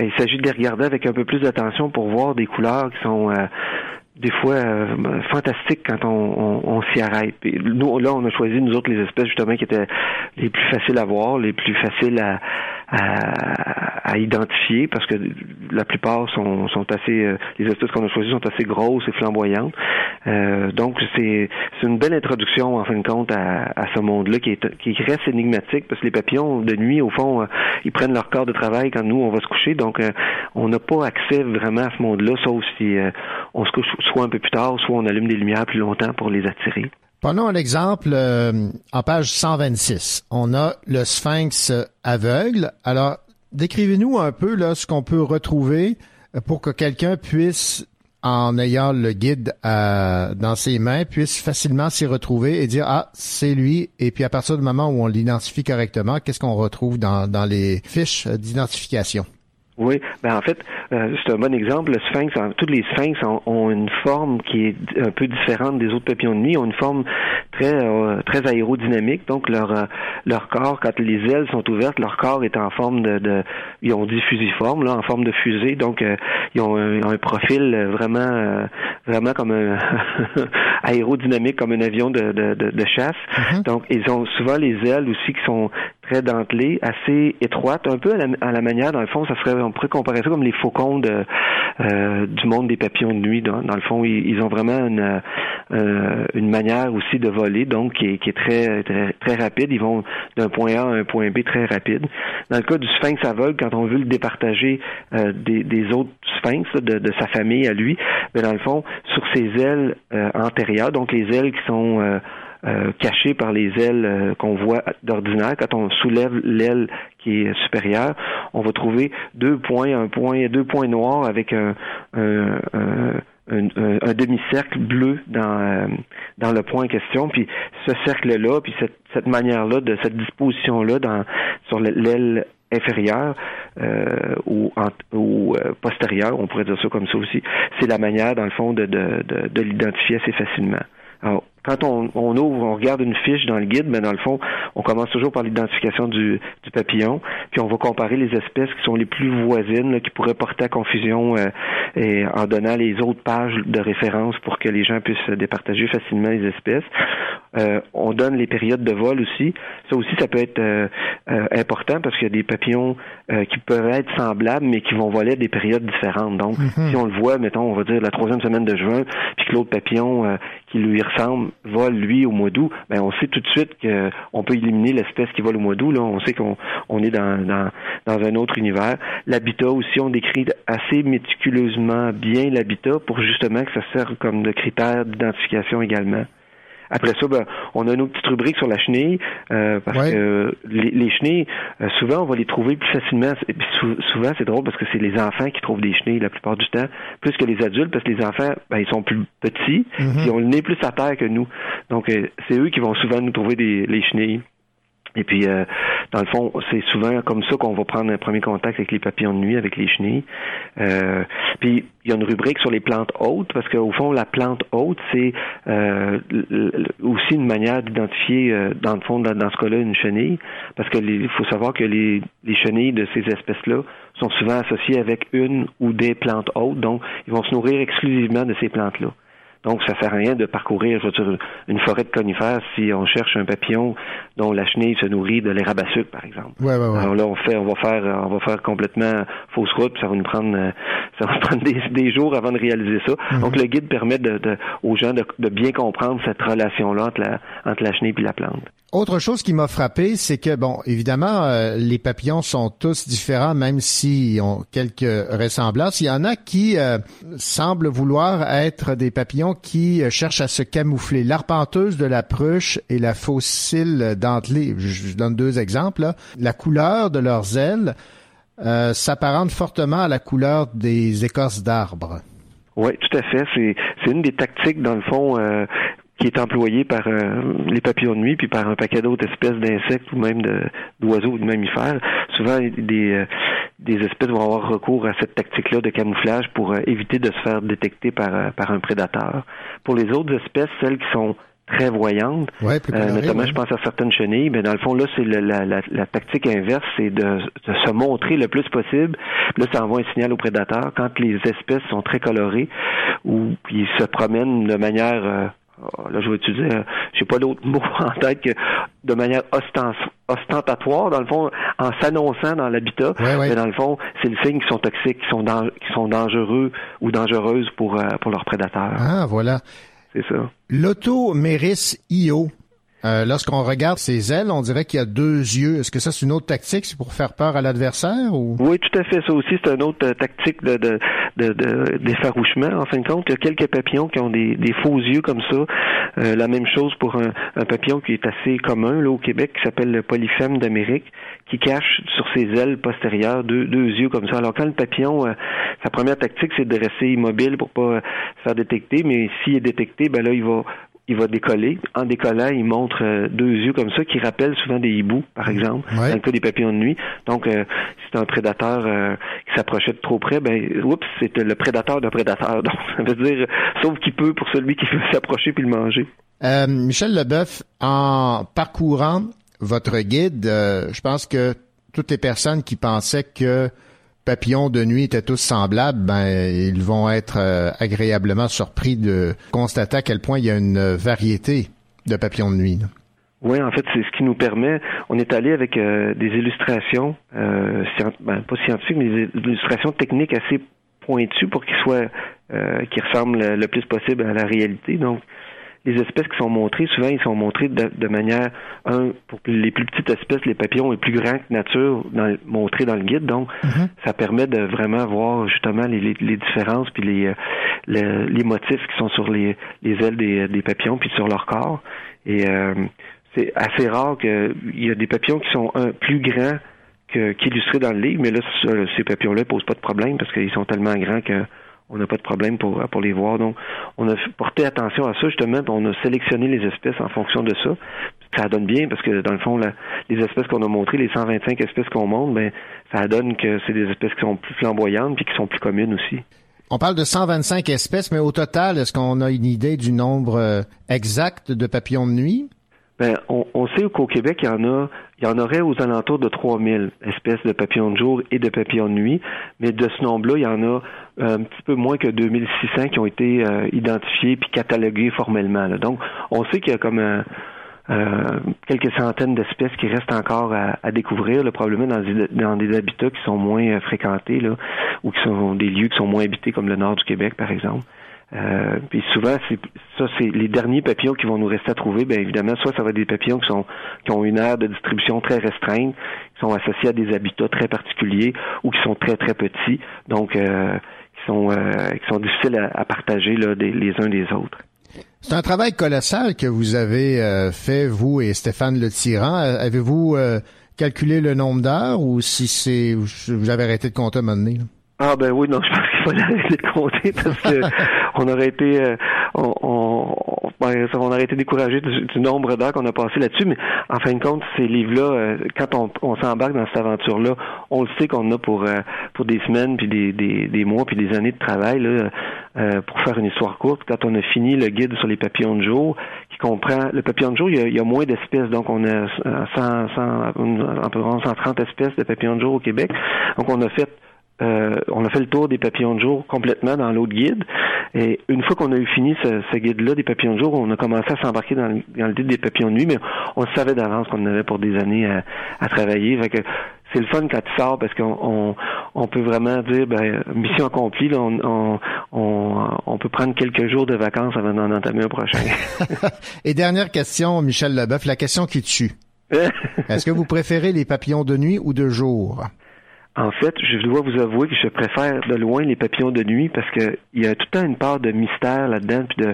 il s'agit de les regarder avec un peu plus d'attention pour voir des couleurs qui sont euh, des fois euh, fantastiques quand on, on, on s'y arrête. Puis nous, là, on a choisi nous autres les espèces justement qui étaient les plus faciles à voir, les plus faciles à, à, à identifier parce que la plupart sont, sont assez euh, les espèces qu'on a choisies sont assez grosses et flamboyantes. Euh, donc c'est une belle introduction en fin de compte à, à ce monde-là qui est qui reste énigmatique parce que les papillons de nuit au fond euh, ils prennent leur corps de travail quand nous on va se coucher donc euh, on n'a pas accès vraiment à ce monde-là sauf si on se couche soit un peu plus tard soit on allume des lumières plus longtemps pour les attirer. Prenons un exemple euh, en page 126. On a le sphinx aveugle. Alors, décrivez-nous un peu là ce qu'on peut retrouver euh, pour que quelqu'un puisse, en ayant le guide à- dans ses mains, puisse facilement s'y retrouver et dire ah c'est lui. Et puis à partir du moment où on l'identifie correctement, qu'est-ce qu'on retrouve dans les fiches d'identification? Oui, ben en fait, euh, c'est un bon exemple. Le sphinx, tous les sphinx ont, ont une forme qui est un peu différente des autres papillons de nuit. Ils ont une forme très euh, très aérodynamique. Donc leur euh, leur corps, quand les ailes sont ouvertes, leur corps est en forme de, de ils ont dit fusiforme là, en forme de fusée. Donc euh, ils ont un, un profil vraiment euh, vraiment comme un aérodynamique, comme un avion de, de, de, de chasse. Donc ils ont souvent les ailes aussi qui sont très dentelées, assez étroites, un peu à la, à la manière, dans le fond, ça serait, on pourrait comparer ça comme les faucons de, euh, du monde des papillons de nuit. Dans, dans le fond, ils, ont vraiment une, euh, une manière aussi de voler, donc qui est, qui est très, très rapide. Ils vont d'un point A à un point B très rapide. Dans le cas du sphinx aveugle, quand on veut le départager euh, des, des autres sphinx de, de sa famille à lui, ben dans le fond, sur ses ailes euh, antérieures, donc les ailes qui sont euh, cachées par les ailes euh, qu'on voit d'ordinaire. Quand on soulève l'aile qui est supérieure, on va trouver deux points, un point, deux points noirs avec un, un, un- demi-cercle bleu dans euh, dans le point en question. Puis ce cercle-là, puis cette, manière-là, de cette disposition-là dans sur le- l'aile inférieure euh, ou, ou postérieure, on pourrait dire ça comme ça aussi, c'est la manière, dans le fond, de, de, de, de l'identifier assez facilement. Alors, quand on, on ouvre, on regarde une fiche dans le guide, mais dans le fond, on commence toujours par l'identification du, du papillon, puis on va comparer les espèces qui sont les plus voisines, là, qui pourraient porter à confusion euh, et en donnant les autres pages de référence pour que les gens puissent départager facilement les espèces. Euh, on donne les périodes de vol aussi. Ça aussi, ça peut être euh, euh, important parce qu'il y a des papillons euh, qui peuvent être semblables, mais qui vont voler à des périodes différentes. Donc, Mhm. si on le voit, mettons, on va dire la troisième semaine de juin, puis que l'autre papillon euh, qui lui ressemble vole, lui, au mois d'août, ben on sait tout de suite qu'on peut éliminer l'espèce qui vole au mois d'août. Là, on sait qu'on on est dans, dans, dans un autre univers. L'habitat aussi, on décrit assez méticuleusement bien l'habitat pour justement que ça serve comme de critère d'identification également. Après ça, ben, on a une autre petite rubrique sur la chenille, euh, parce Ouais. que les, les chenilles, euh, souvent, on va les trouver plus facilement. Et puis sou- souvent, c'est drôle parce que c'est les enfants qui trouvent des chenilles la plupart du temps, plus que les adultes, parce que les enfants, ben, ils sont plus petits, Mhm. ils ont le nez plus à terre que nous. Donc, euh, c'est eux qui vont souvent nous trouver des, les chenilles. Et puis, euh, dans le fond, c'est souvent comme ça qu'on va prendre un premier contact avec les papillons de nuit, avec les chenilles. Euh, puis, il y a une rubrique sur les plantes hautes, parce qu'au fond, la plante haute, c'est euh, aussi une manière d'identifier, euh, dans le fond, dans, ce cas-là, une chenille. Parce que les- il faut savoir que les, les chenilles de ces espèces-là sont souvent associées avec une ou des plantes hautes, donc ils vont se nourrir exclusivement de ces plantes-là. Donc, ça sert à rien de parcourir, je veux dire, une forêt de conifères si on cherche un papillon dont la chenille se nourrit de l'érable à sucre, par exemple. Ouais, ouais, ouais. Alors là, on fait, on va faire, on va faire complètement fausse route, puis ça va nous prendre, euh, ça va nous prendre des, des jours avant de réaliser ça. Mhm. Donc, le guide permet de, de- aux gens de, de bien comprendre cette relation-là entre la, entre la chenille et la plante. Autre chose qui m'a frappé, c'est que, bon, évidemment, euh, les papillons sont tous différents, même s'ils ont quelques ressemblances. Il y en a qui euh, semblent vouloir être des papillons qui euh, cherchent à se camoufler. L'arpenteuse de la pruche et la fossile dentelée. Je, donne deux exemples. La couleur de leurs ailes euh, s'apparente fortement à la couleur des écorces d'arbres. Oui, tout à fait. C'est, c'est une des tactiques, dans le fond, euh, qui est employée par euh, les papillons de nuit, puis par un paquet d'autres espèces d'insectes ou même d'oiseaux ou de mammifères. Souvent, des, euh, des espèces vont avoir recours à cette tactique-là de camouflage pour euh, éviter de se faire détecter par, euh, par un prédateur. Pour les autres espèces, celles qui sont très voyantes, Ouais, euh, coloré, notamment, ouais. je pense à certaines chenilles, mais dans le fond, là, c'est la, la, la tactique inverse, c'est de, de se montrer le plus possible. Là, ça envoie un signal au prédateur. Quand les espèces sont très colorées ou ils se promènent de manière, là, je vais utiliser, je sais pas l'autre mot en tête que de manière ostentatoire, dans le fond, en s'annonçant dans l'habitat, mais dans le fond, c'est le signe qu'ils sont toxiques, qu'ils sont, qu'ils sont dangereux ou dangereuses pour, euh, pour leurs prédateurs. Ah, voilà. C'est ça. L'automéris IO. Euh, lorsqu'on regarde ses ailes, on dirait qu'il y a deux yeux. Est-ce que ça, c'est une autre tactique? C'est pour faire peur à l'adversaire ou? Oui, tout à fait. Ça aussi, c'est une autre euh, tactique de, de, de, de- d'effarouchement. En fin de compte, il y a quelques papillons qui ont des, des faux yeux comme ça. Euh, la même chose pour un, un papillon qui est assez commun là, au Québec, qui s'appelle le polyphème d'Amérique, qui cache sur ses ailes postérieures deux, deux yeux comme ça. Alors quand le papillon, euh, sa première tactique, c'est de rester immobile pour pas euh, se faire détecter, mais s'il est détecté, ben là, il va il va décoller. En décollant, il montre euh, deux yeux comme ça qui rappellent souvent des hiboux, par exemple, dans le cas des papillons de nuit. Donc, euh, si c'est un prédateur euh, qui s'approchait de trop près, ben, oups, c'était le prédateur d'un prédateur. Donc, ça veut dire, sauf qu'il peut pour celui qui veut s'approcher puis le manger. Euh, Michel Leboeuf, en parcourant votre guide, euh, je pense que toutes les personnes qui pensaient que papillons de nuit étaient tous semblables, ben ils vont être euh, agréablement surpris de constater à quel point il y a une variété de papillons de nuit. Oui, en fait, c'est ce qui nous permet. On est allé avec euh, des illustrations, euh, ben, pas scientifiques, mais des illustrations techniques assez pointues pour qu'ils soient, qu'ils ressemblent le, le plus possible à la réalité. Donc, les espèces qui sont montrées, souvent, ils sont montrés de, de manière, un, pour les plus petites espèces, les papillons les plus grands que nature, dans, montrés dans le guide. Donc, ça permet de vraiment voir justement les, les, les différences puis les, euh, le- les motifs qui sont sur les, les ailes des, des papillons puis sur leur corps. Et euh, c'est assez rare qu'il y a des papillons qui sont un, plus grands qu'illustrés dans le livre, mais là, ces papillons-là posent pas de problème parce qu'ils sont tellement grands que on n'a pas de problème pour, pour les voir. Donc, on a porté attention à ça, justement, puis on a sélectionné les espèces en fonction de ça. Ça donne bien parce que, dans le fond, la- les espèces qu'on a montrées, les 125 espèces qu'on montre, ben, ça donne que c'est des espèces qui sont plus flamboyantes puis qui sont plus communes aussi. On parle de 125 espèces, mais au total, est-ce qu'on a une idée du nombre euh, exact de papillons de nuit? Ben, on, on sait qu'au Québec, il y en a, il y en aurait aux alentours de 3000 espèces de papillons de jour et de papillons de nuit, mais de ce nombre-là, il y en a euh, un petit peu moins que 2600 qui ont été euh, identifiés puis catalogués formellement. là. Donc, on sait qu'il y a comme euh, quelques centaines d'espèces qui restent encore à, à découvrir, là, probablement dans des, dans des habitats qui sont moins euh, fréquentés, là, ou qui sont des lieux qui sont moins habités, comme le nord du Québec, par exemple. Euh, puis souvent, c'est ça, c'est les derniers papillons qui vont nous rester à trouver. Bien évidemment, soit ça va être des papillons qui sont qui ont une aire de distribution très restreinte, qui sont associés à des habitats très particuliers ou qui sont très très petits, donc euh, qui sont euh, qui sont difficiles à, à partager là, des- les uns des autres. C'est un travail colossal que vous avez euh, fait, vous et Stéphane Le Tyran. Euh, Avez-vous euh, calculé le nombre d'heures ou si c'est vous avez arrêté de compter à un moment donné? là? Ah ben oui, non, je pense qu'il fallait arrêter de compter parce que on aurait été euh, on, on, on- ben, aurait été découragé du, nombre d'heures qu'on a passé là-dessus, mais en fin de compte, ces livres-là, euh, quand on, s'embarque dans cette aventure-là, on le sait qu'on a pour euh, pour des semaines, puis des, des, des mois, puis des années de travail là, euh, pour faire une histoire courte. Quand on a fini le guide sur les papillons de jour, qui comprend le papillon de jour, il y a, il y a moins d'espèces, donc on a euh, 100, 100, environ 130 espèces de papillons de jour au Québec. Donc on a fait euh, on a fait le tour des papillons de jour complètement dans l'autre guide. Et une fois qu'on a eu fini ce, ce guide-là des papillons de jour, on a commencé à s'embarquer dans, le- dans le guide des papillons de nuit, mais on savait d'avance qu'on en avait pour des années à, à travailler. Fait que c'est le fun quand tu sors parce qu'on on, on peut vraiment dire ben, mission accomplie, là, on, on, on, on peut prendre quelques jours de vacances avant d'en entamer un prochain. Et dernière question, Michel Leboeuf, la question qui tue. Est-ce que vous préférez les papillons de nuit ou de jour? En fait, je dois vous avouer que je préfère de loin les papillons de nuit parce que il y a tout le temps une part de mystère là-dedans, puis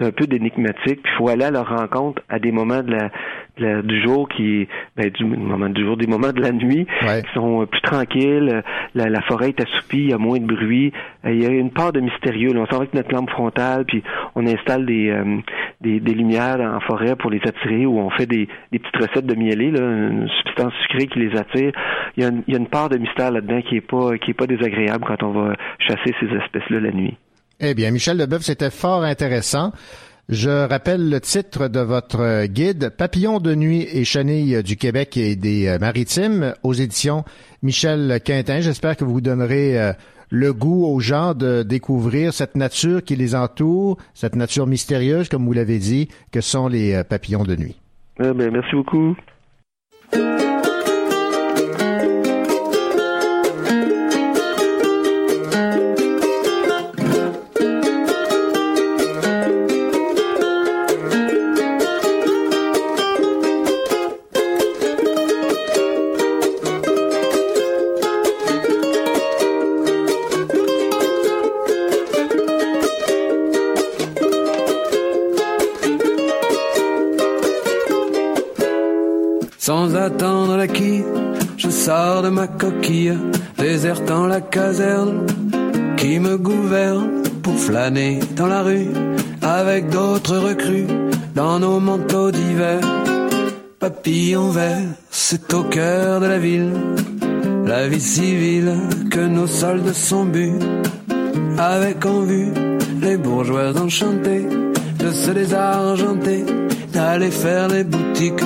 d'un peu d'énigmatique. Puis il faut aller à leur rencontre à des moments de la, la- du jour qui ben, du moment du jour, des moments de la nuit qui sont euh, plus tranquilles. La, la forêt est assoupie, il y a moins de bruit. Euh, Il y a une part de mystérieux. là. On va avec notre lampe frontale, puis on installe des, euh, des, des lumières en forêt pour les attirer, ou on fait des, des petites recettes de mielé, là, une substance sucrée qui les attire. Il y a une, il y a une part de mystère là-dedans qui est pas qui est pas désagréable quand on va chasser ces espèces-là la nuit. Eh bien, Michel Leboeuf, c'était fort intéressant. Je rappelle le titre de votre guide, Papillons de nuit et chenilles du Québec et des euh, Maritimes, aux éditions Michel Quintin. J'espère que vous donnerez euh, le goût aux gens de découvrir cette nature qui les entoure, cette nature mystérieuse, comme vous l'avez dit, que sont les euh, papillons de nuit. Ben, merci beaucoup. Sors de ma coquille, désertant la caserne qui me gouverne pour flâner dans la rue avec d'autres recrues dans nos manteaux d'hiver. Papillon vert, c'est au cœur de la ville, la vie civile que nos soldes sont bu, avec en vue les bourgeois enchantés de se désargenter, d'aller faire les boutiques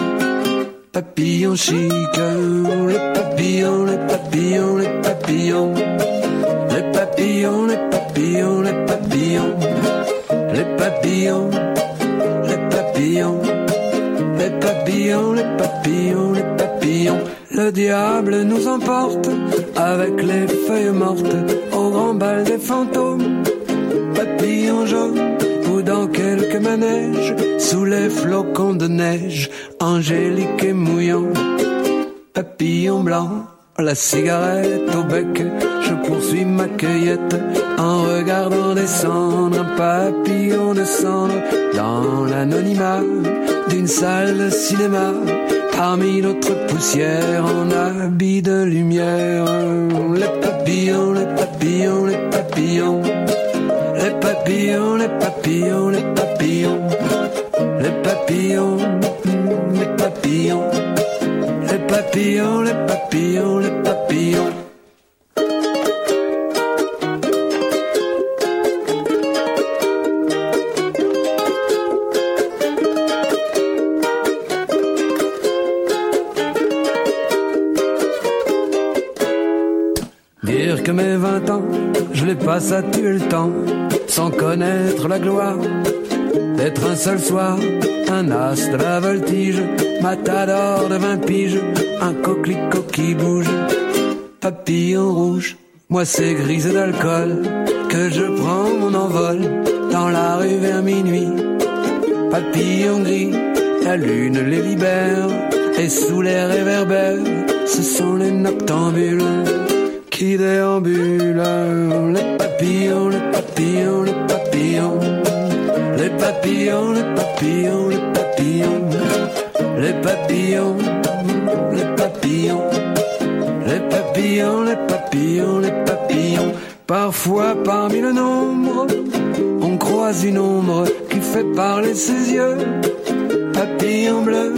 papillons chic, les papillons, les papillons, les papillons, les papillons, les papillons, les papillons, les papillons, les papillons, les papillons, les papillons, les papillons. Le diable nous emporte avec les feuilles mortes. Au grand bal des fantômes, papillons jaunes manèges sous les flocons de neige, angélique et mouillant. Papillon blanc, la cigarette au bec, je poursuis ma cueillette en regardant descendre un papillon descendre dans l'anonymat d'une salle de cinéma. Parmi notre poussière en habit de lumière, les papillons, les papillons, les papillons. Papillons, les papillons, les papillons, les papillons, les papillons, les papillons, les papillons, les papillons. Que mes vingt ans, je les passe à tuer le temps, sans connaître la gloire. D'être un seul soir, un as de la voltige, matador de vingt piges, un coquelicot qui bouge, papillon rouge, moi c'est grisé d'alcool, que je prends mon envol, dans la rue vers minuit, papillon gris, la lune les libère, et sous les réverbères, ce sont les noctambules qui déambulent, les papillons, les papillons, les papillons. Les papillons, les papillons, les papillons, les papillons, les papillons, les papillons, les papillons, les papillons. Parfois parmi le nombre, on croise une ombre qui fait parler ses yeux. Papillon bleu,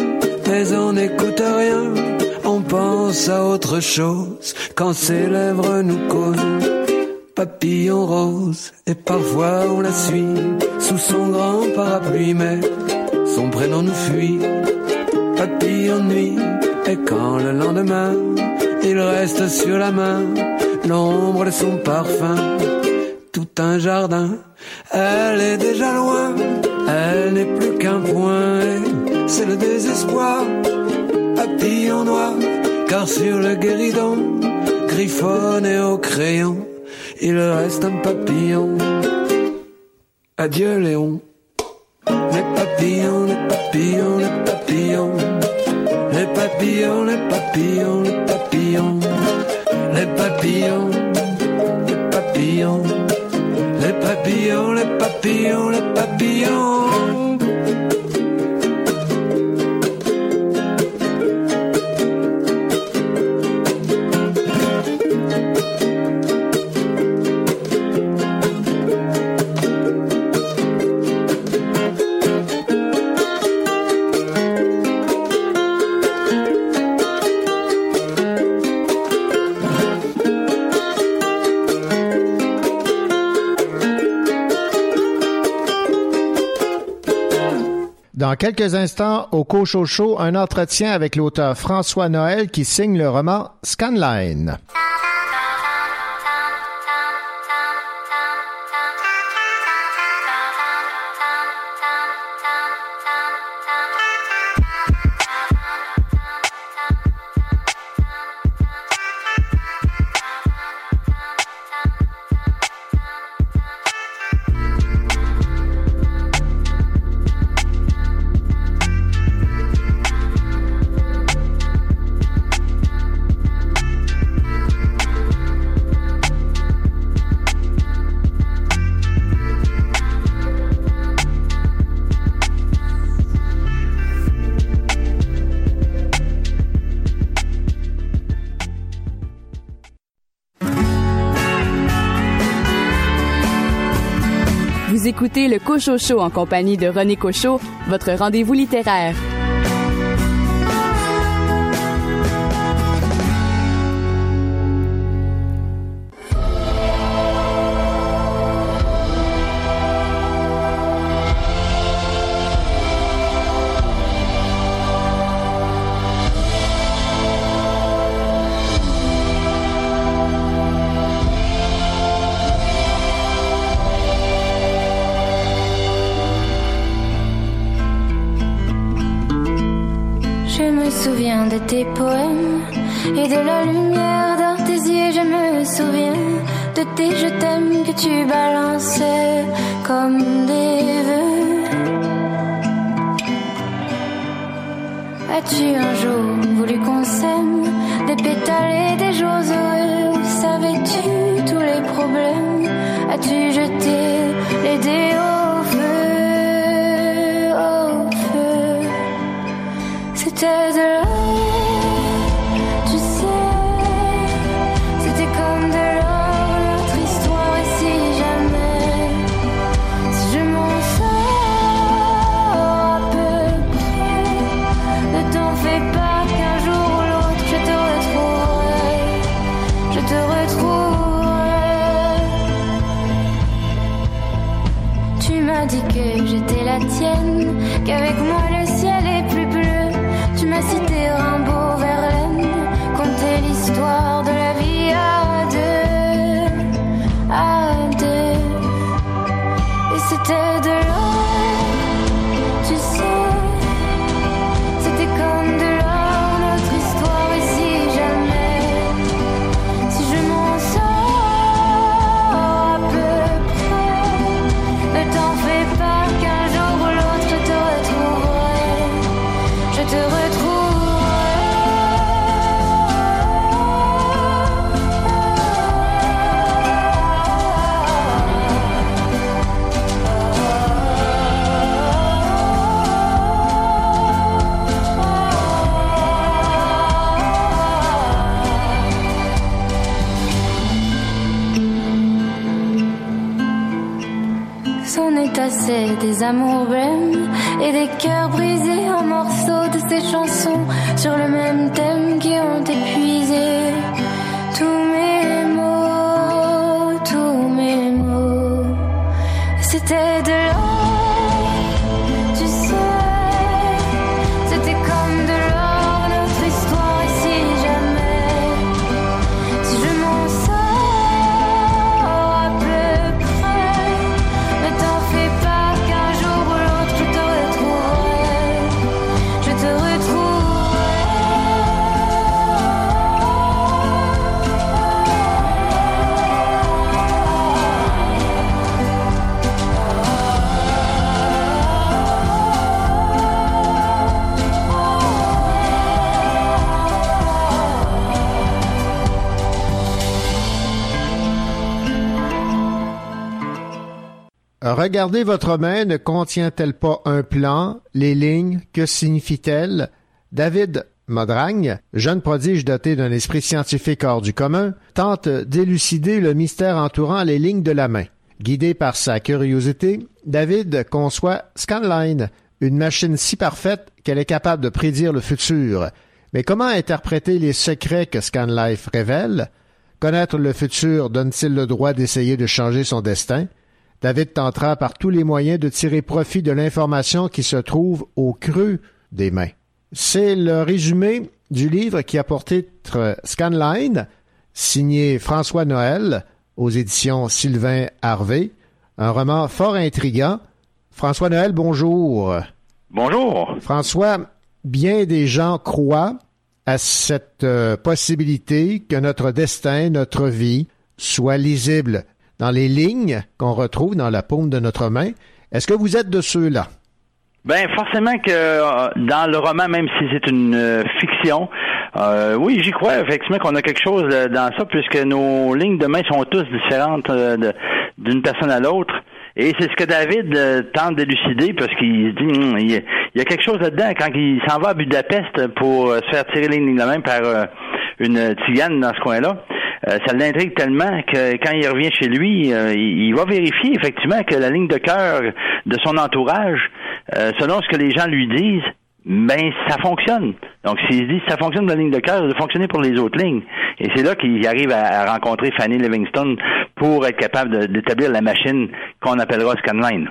mais on n'écoute rien. On pense à autre chose quand ses lèvres nous causent papillon rose, et parfois on la suit sous son grand parapluie, mais son prénom nous fuit. Papillon nuit, et quand le lendemain il reste sur la main l'ombre de son parfum, tout un jardin, elle est déjà loin, elle n'est plus qu'un point, c'est le désespoir. Car sur le guéridon, griffonné au crayon il reste un papillon. Adieu Léon. Les papillons, les papillons, les papillons. Les papillons, les papillons, les papillons. Les papillons, les papillons. Les papillons, les papillons, les papillons. Dans quelques instants, au Cochocho, un entretien avec l'auteur François Noël qui signe le roman Scanline. Écoutez le Cocho Show en compagnie de René Cocho, votre rendez-vous littéraire. De tes poèmes et de la lumière yeux. Je me souviens de tes je t'aime que tu balançais comme des vœux. As-tu un jour voulu qu'on s'aime des pétales et des jours heureux Savais-tu tous les problèmes? As-tu jeté les dés au feu, au feu? C'était qu'avec moi amours blêmes et des cœurs brisés Regardez votre main, ne contient-elle pas un plan, les lignes, que signifient-elles? David Modragne, jeune prodige doté d'un esprit scientifique hors du commun, tente d'élucider le mystère entourant les lignes de la main. Guidé par sa curiosité, David conçoit Scanline, une machine si parfaite qu'elle est capable de prédire le futur. Mais comment interpréter les secrets que Scanlife révèle? Connaître le futur donne-t-il le droit d'essayer de changer son destin? David tentera par tous les moyens de tirer profit de l'information qui se trouve au creux des mains. C'est le résumé du livre qui a pour titre Scanline, signé François Noël aux éditions Sylvain Harvey, un roman fort intrigant. François Noël, bonjour. Bonjour. François, bien des gens croient à cette euh, possibilité que notre destin, notre vie, soit lisible dans les lignes qu'on retrouve dans la paume de notre main. Est-ce que vous êtes de ceux-là? Ben forcément que euh, dans le roman, même si c'est une euh, fiction, euh, oui, j'y crois effectivement qu'on a quelque chose dans ça, puisque nos lignes de main sont tous différentes euh, d'une personne à l'autre. Et c'est ce que David tente d'élucider, parce qu'il se dit Hum, il y, a, quelque chose là-dedans quand il s'en va à Budapest pour se faire tirer les lignes de main par une tigane dans ce coin-là. Euh, ça l'intrigue tellement que quand il revient chez lui, euh, il, va vérifier effectivement que la ligne de cœur de son entourage, euh, selon ce que les gens lui disent, ben ça fonctionne. Donc s'il dit ça fonctionne pour la ligne de cœur, ça doit fonctionner pour les autres lignes. Et c'est là qu'il arrive à, rencontrer Fanny Livingstone pour être capable d'établir la machine qu'on appellera Scanline.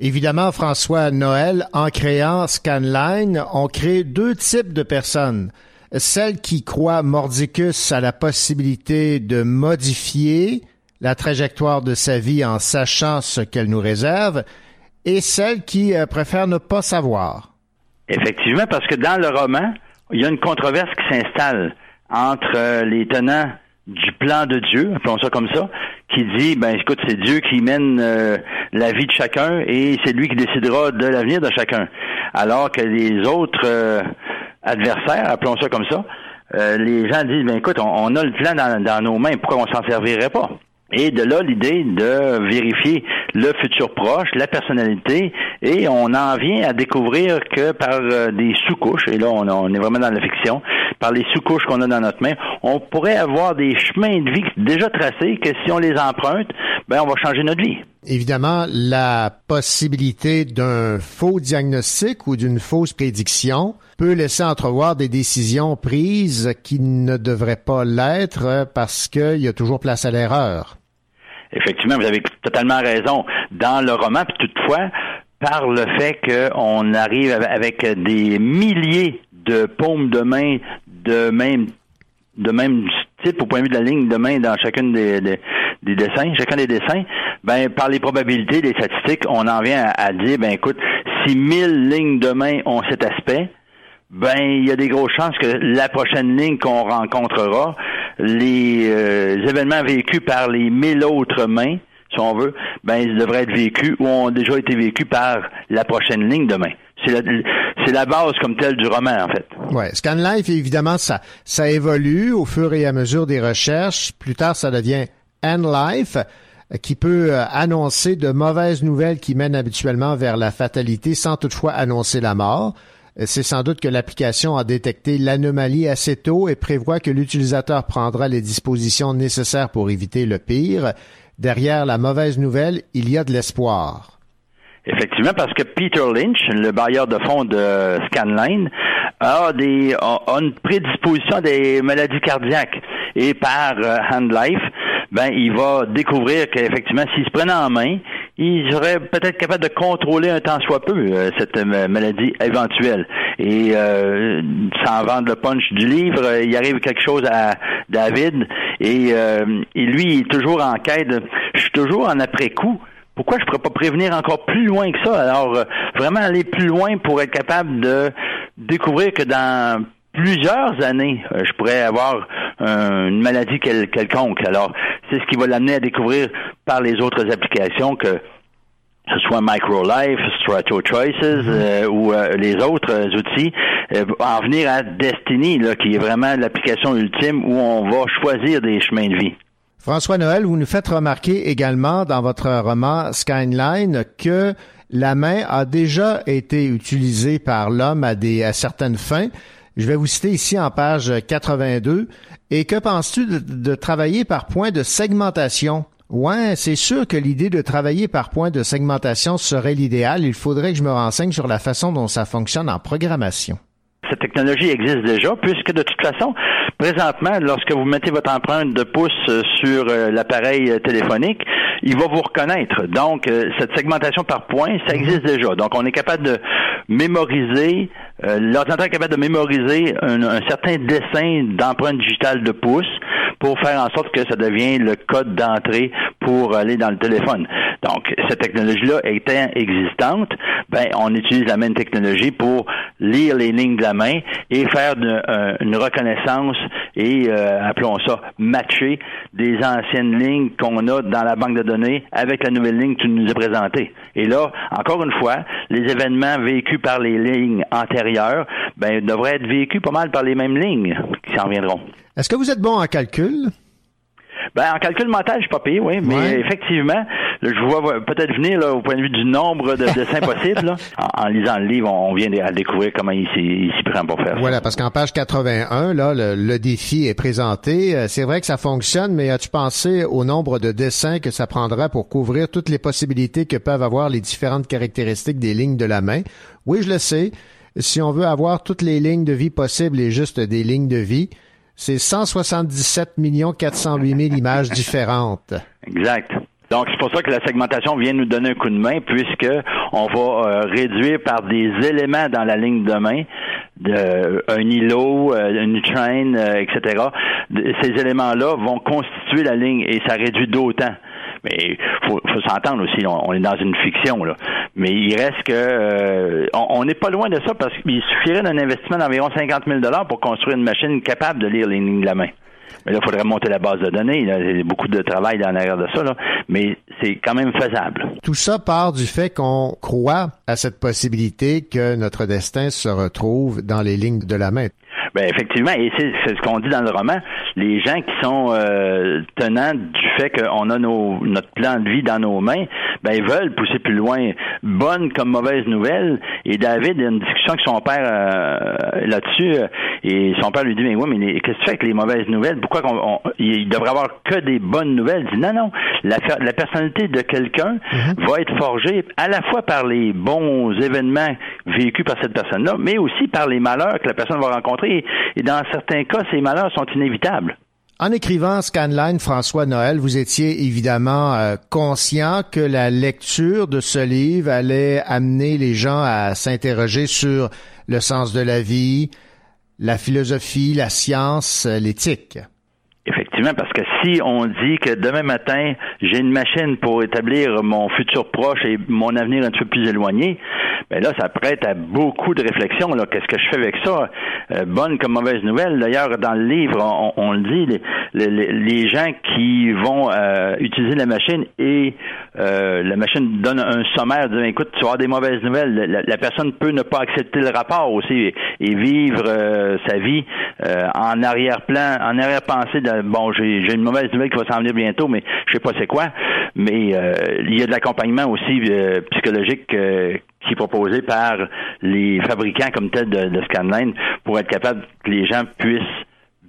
Évidemment, François Noël, en créant Scanline, on crée deux types de personnes. Celles qui croient mordicus à la possibilité de modifier la trajectoire de sa vie en sachant ce qu'elle nous réserve, et celles qui euh, préfèrent ne pas savoir. Effectivement, parce que dans le roman, il y a une controverse qui s'installe entre euh, les tenants du plan de Dieu, appelons ça comme ça, qui dit, ben écoute, c'est Dieu qui mène euh, la vie de chacun et c'est lui qui décidera de l'avenir de chacun. Alors que les autres adversaires, appelons ça comme ça, euh, les gens disent, ben écoute, on, on a le plan dans, dans nos mains, pourquoi on s'en servirait pas? Et de là, l'idée de vérifier le futur proche, la personnalité, et on en vient à découvrir que par euh, des sous-couches, et là on, on est vraiment dans la fiction, par les sous-couches qu'on a dans notre main, on pourrait avoir des chemins de vie déjà tracés que si on les emprunte, ben on va changer notre vie. Évidemment, la possibilité d'un faux diagnostic ou d'une fausse prédiction peut laisser entrevoir des décisions prises qui ne devraient pas l'être euh, parce qu'il y a toujours place à l'erreur. Effectivement, vous avez totalement raison. Dans le roman, puis toutefois, par le fait qu'on arrive avec des milliers de paumes de main de même de même type au point de vue de la ligne de main dans chacune des, des, des dessins, chacun des dessins, ben par les probabilités, les statistiques, on en vient à, dire, ben écoute, si 1000 lignes de main ont cet aspect, ben il y a des grosses chances que la prochaine ligne qu'on rencontrera, les euh, événements vécus par les 1000 autres mains, si on veut, ben ils devraient être vécus ou ont déjà été vécus par la prochaine ligne de main. C'est la, c'est la base comme telle du roman, en fait. Ouais, ScanLife, évidemment, ça, ça évolue au fur et à mesure des recherches. Plus tard, ça devient N-Life, euh, qui peut euh, annoncer de mauvaises nouvelles qui mènent habituellement vers la fatalité sans toutefois annoncer la mort. Euh, C'est sans doute que l'application a détecté l'anomalie assez tôt et prévoit que l'utilisateur prendra les dispositions nécessaires pour éviter le pire. Derrière la mauvaise nouvelle, il y a de l'espoir. Effectivement, parce que Peter Lynch, le bailleur de fonds de Scanline, a des a, une prédisposition à des maladies cardiaques. Et par euh, Hand Life, ben il va découvrir qu'effectivement, s'il se prenait en main, il serait peut-être capable de contrôler un temps soit peu euh, cette maladie éventuelle. Et euh, sans vendre le punch du livre, euh, il arrive quelque chose à David et, euh, et lui il est toujours en quête. Je suis toujours en après-coup. Pourquoi je ne pourrais pas prévenir encore plus loin que ça? Alors, euh, vraiment aller plus loin pour être capable de découvrir que dans plusieurs années, euh, je pourrais avoir une maladie quel- quelconque. Alors, c'est ce qui va l'amener à découvrir par les autres applications que ce soit MicroLife, Strato Choices euh, ou euh, les autres euh, outils, en venir à Destiny, là, qui est vraiment l'application ultime où on va choisir des chemins de vie. François Noël, vous nous faites remarquer également dans votre roman Skyline que la main a déjà été utilisée par l'homme à des à certaines fins. Je vais vous citer ici en page 82. Et que penses-tu de, travailler par point de segmentation? Ouais, c'est sûr que l'idée de travailler par point de segmentation serait l'idéal. Il faudrait que je me renseigne sur la façon dont ça fonctionne en programmation. Cette technologie existe déjà, puisque de toute façon, présentement, lorsque vous mettez votre empreinte de pouce sur euh, l'appareil euh, téléphonique, il va vous reconnaître. Donc, euh, cette segmentation par point, ça existe déjà. Donc, on est capable de mémoriser, euh, l'ordinateur est capable de mémoriser un, un certain dessin d'empreinte digitale de pouce pour faire en sorte que ça devienne le code d'entrée pour aller dans le téléphone. Donc, cette technologie-là étant existante, ben, on utilise la même technologie pour lire les lignes de la main et faire une, euh, une reconnaissance et, euh, appelons ça, matcher des anciennes lignes qu'on a dans la banque de données avec la nouvelle ligne qui nous est présentée. Et là, encore une fois, les événements vécus par les lignes antérieures, ben, devraient être vécus pas mal par les mêmes lignes qui s'en viendront. Est-ce que vous êtes bon en calcul? Ben, en calcul mental, je suis pas payé, oui, mais Ouais. effectivement, là, je vous vois peut-être venir là, au point de vue du nombre de dessins possibles. là. En, en lisant le livre, on vient à découvrir comment il s'y prend pour faire ça. Voilà, parce qu'en page 81, là, le, le défi est présenté. Euh, C'est vrai que ça fonctionne, mais as-tu pensé au nombre de dessins que ça prendra pour couvrir toutes les possibilités que peuvent avoir les différentes caractéristiques des lignes de la main? Oui, je le sais. Si on veut avoir toutes les lignes de vie possibles et juste des lignes de vie, c'est 177 408 000 images différentes. Exact. Donc, c'est pour ça que la segmentation vient nous donner un coup de main, puisque on va euh, réduire par des éléments dans la ligne de main, de, un îlot, euh, une euh, etc. Ces éléments-là vont constituer la ligne et ça réduit d'autant. Mais faut, faut s'entendre aussi, on, est dans une fiction là. Mais il reste que euh, on n'est pas loin de ça parce qu'il suffirait d'un investissement d'environ 50 000 dollars pour construire une machine capable de lire les lignes de la main. Mais là, il faudrait monter la base de données. Il y a beaucoup de travail dans l'arrière de ça, là. mais c'est quand même faisable. Tout ça part du fait qu'on croit à cette possibilité que notre destin se retrouve dans les lignes de la main. Ben effectivement, et c'est ce qu'on dit dans le roman. Les gens qui sont euh, tenants du fait qu'on a nos, notre plan de vie dans nos mains, ben ils veulent pousser plus loin, bonne comme mauvaise nouvelle. Et David a une discussion avec son père euh, là-dessus, euh, et son père lui dit mais oui, mais qu'est-ce que tu fais avec les mauvaises nouvelles? Pourquoi qu'on, on- il devrait avoir que des bonnes nouvelles? Il dit non, non. La, la personnalité de quelqu'un va être forgée à la fois par les bons événements vécus par cette personne-là, mais aussi par les malheurs que la personne va rencontrer. Et dans certains cas, ces malheurs sont inévitables. En écrivant Scanline, François Noël, vous étiez évidemment euh, conscient que la lecture de ce livre allait amener les gens à s'interroger sur le sens de la vie, la philosophie, la science, euh, l'éthique. Effectivement, parce que si on dit que demain matin, j'ai une machine pour établir mon futur proche et mon avenir un petit peu plus éloigné, ben là, ça prête à beaucoup de réflexions. Là, qu'est-ce que je fais avec ça? Euh, Bonne comme mauvaise nouvelle. D'ailleurs, dans le livre, on, le dit, les, les- les gens qui vont euh, utiliser la machine et euh, la machine donne un sommaire, disant écoute, tu vas avoir des mauvaises nouvelles. La, personne peut ne pas accepter le rapport aussi et, vivre euh, sa vie euh, en arrière-plan, en arrière-pensée de bon, j'ai une mauvaise nouvelle qui va s'en venir bientôt, mais je sais pas c'est quoi. Mais il y a de l'accompagnement aussi psychologique qui est proposé par les fabricants comme tel de, de Scanline pour être capable que les gens puissent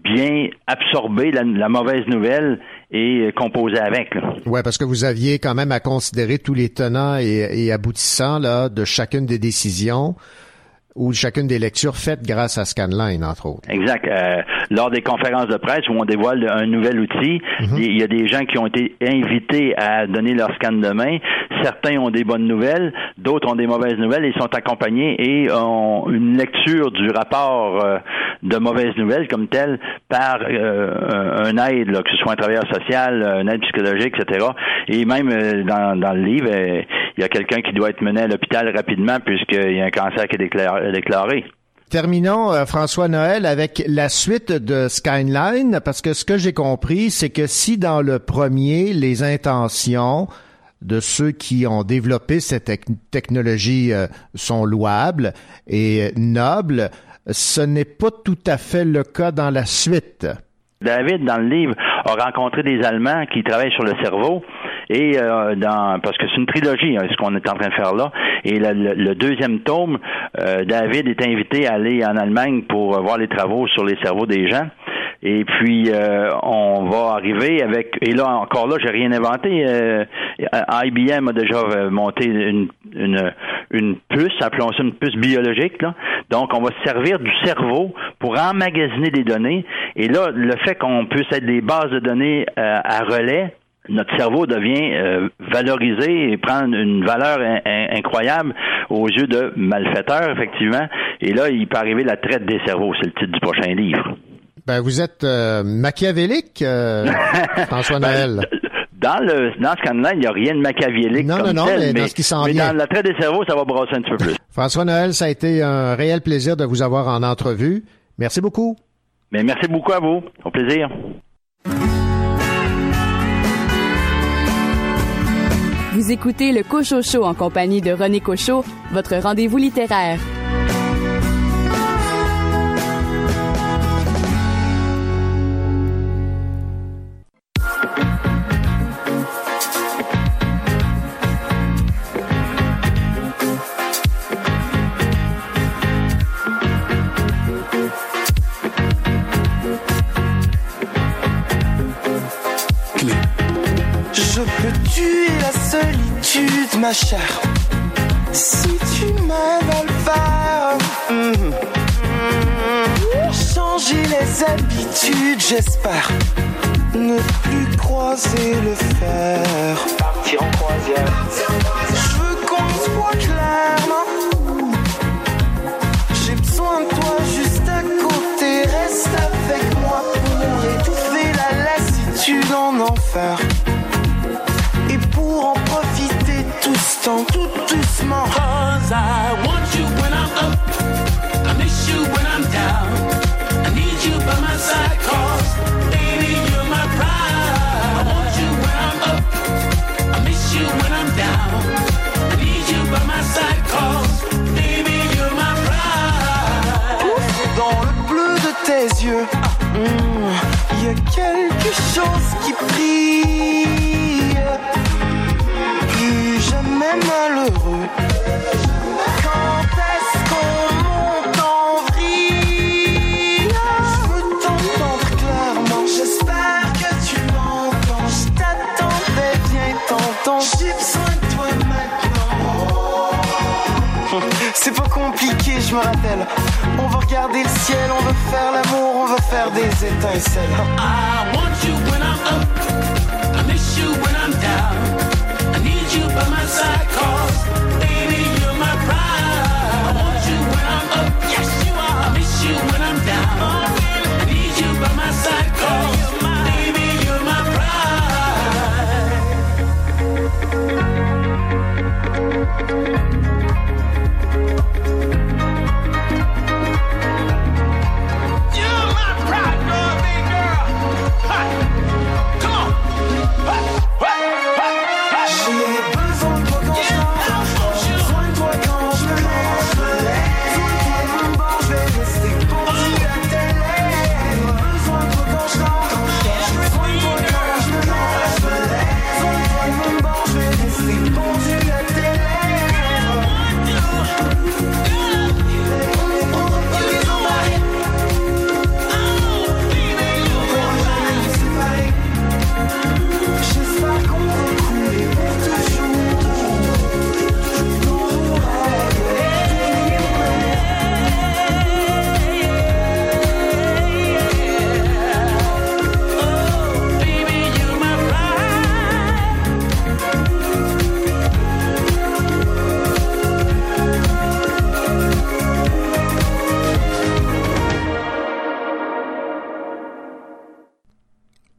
bien absorber la, la mauvaise nouvelle et composer avec. Ouais, parce que vous aviez quand même à considérer tous les tenants et, et aboutissants là, de chacune des décisions ou chacune des lectures faites grâce à Scanline, entre autres. Exact. Euh, lors des conférences de presse où on dévoile un nouvel outil, il y a des gens qui ont été invités à donner leur scan de main. Certains ont des bonnes nouvelles, d'autres ont des mauvaises nouvelles. Ils sont accompagnés et ont une lecture du rapport euh, de mauvaises nouvelles comme tel par euh, un aide, là, que ce soit un travailleur social, un aide psychologique, etc. Et même euh, dans, dans le livre, il y a quelqu'un qui doit être mené à l'hôpital rapidement puisqu'il y a un cancer qui est déclaré. Terminons, euh, François Noël, avec la suite de Skyline, parce que ce que j'ai compris, c'est que si dans le premier, les intentions de ceux qui ont développé cette tec- technologie euh, sont louables et nobles, ce n'est pas tout à fait le cas dans la suite. David, dans le livre, a rencontré des Allemands qui travaillent sur le cerveau. Et euh, dans parce que c'est une trilogie, hein, ce qu'on est en train de faire là. Et le, le- le deuxième tome, euh, David est invité à aller en Allemagne pour euh, voir les travaux sur les cerveaux des gens. Et puis euh, on va arriver avec et là encore là j'ai rien inventé. Euh, IBM a déjà euh, monté une, une une puce, appelons ça une puce biologique là. Donc on va se servir du cerveau pour emmagasiner des données. Et là le fait qu'on puisse être des bases de données euh, à relais notre cerveau devient euh, valorisé et prend une valeur in- in- incroyable aux yeux de malfaiteurs, effectivement. Et là, il peut arriver la traite des cerveaux. C'est le titre du prochain livre. Ben, vous êtes euh, machiavélique, euh, François Noël. Dans le dans ce canal, il n'y a rien de machiavélique Non, comme non, non, tel, mais dans ce qui s'en mais vient. dans la traite des cerveaux, ça va brasser un petit peu plus. François Noël, ça a été un réel plaisir de vous avoir en entrevue. Merci beaucoup. Mais merci beaucoup à vous. Au plaisir. Vous écoutez le Cocho Show en compagnie de René Cocho, votre rendez-vous littéraire. Je peux tuer la solitude, ma chère. Si tu m'aides à le faire. Mhm. Changer les habitudes, j'espère. Ne plus croiser le fer. Partir en croisière. Je veux qu'on se voit clairement. J'ai besoin de toi juste à côté. Reste avec moi pour étouffer la lassitude en enfer. Tout doucement. Cause I want you when I'm up. I miss you when I'm down. I need you by my side cause baby you're my pride. I want you when I'm up. I miss you when I'm down. I need you by my side cause baby you're my pride. Dans le bleu de tes yeux, il y a quelque chose qui brille. Malheureux. Quand est-ce qu'on monte en vrille Je veux t'entendre clairement. J'espère que tu m'entends. Je t'attendais, viens t'entends. J'ai besoin de toi maintenant. C'est pas compliqué, je me rappelle. On va regarder le ciel, on veut faire l'amour, on va faire des étincelles. I want by my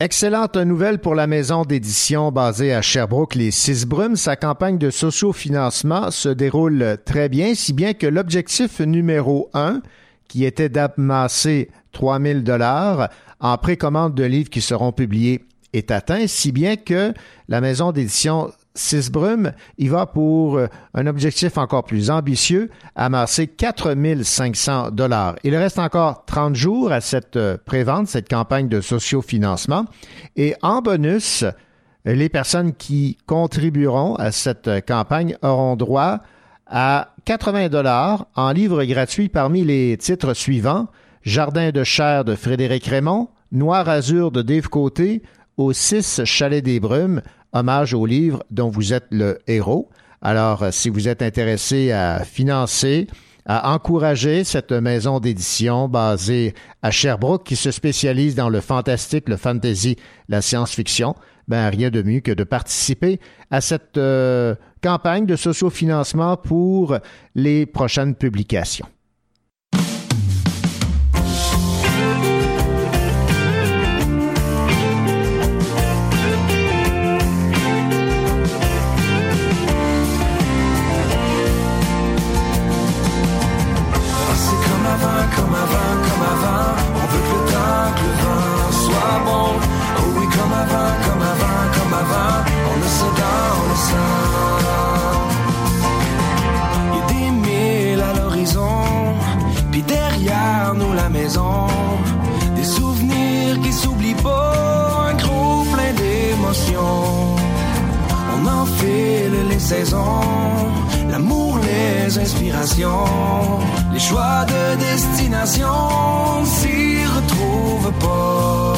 Excellente nouvelle pour la maison d'édition basée à Sherbrooke, les Six Brumes. Sa campagne de sociofinancement se déroule très bien, si bien que l'objectif numéro un, qui était d'amasser 3000 dollars en précommande de livres qui seront publiés, est atteint, si bien que la maison d'édition Six Brumes y va pour euh, un objectif encore plus ambitieux, amasser 4500 dollars. Il reste encore 30 jours à cette euh, prévente, cette campagne de sociofinancement. Et en bonus, les personnes qui contribueront à cette euh, campagne auront droit à 80 dollars en livres gratuits parmi les titres suivants Jardin de chair de Frédéric Raymond, Noir Azur de Dave Côté, aux six Chalets des Brumes, hommage au livre dont vous êtes le héros. Alors, euh, si vous êtes intéressé à financer, à encourager cette maison d'édition basée à Sherbrooke qui se spécialise dans le fantastique, le fantasy, la science-fiction, ben rien de mieux que de participer à cette euh, campagne de sociofinancement pour les prochaines publications. L'amour, les inspirations, les choix de destination s'y retrouvent pas.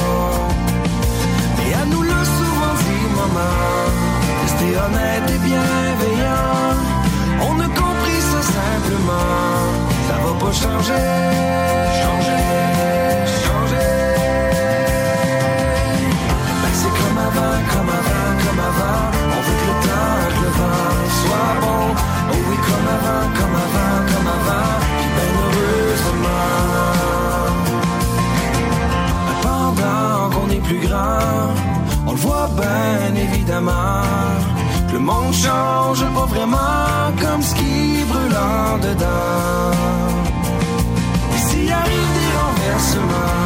Et à nous le souvent dit maman, rester honnête et bienveillant. On a compris ça simplement, ça va pas changer, changer, comme avant, comme avant. Puis ben heureusement. Pendant qu'on est plus grand, on le voit bien évidemment. Que le monde change pas vraiment comme ce qui brûle en dedans. Et s'il arrive des renversements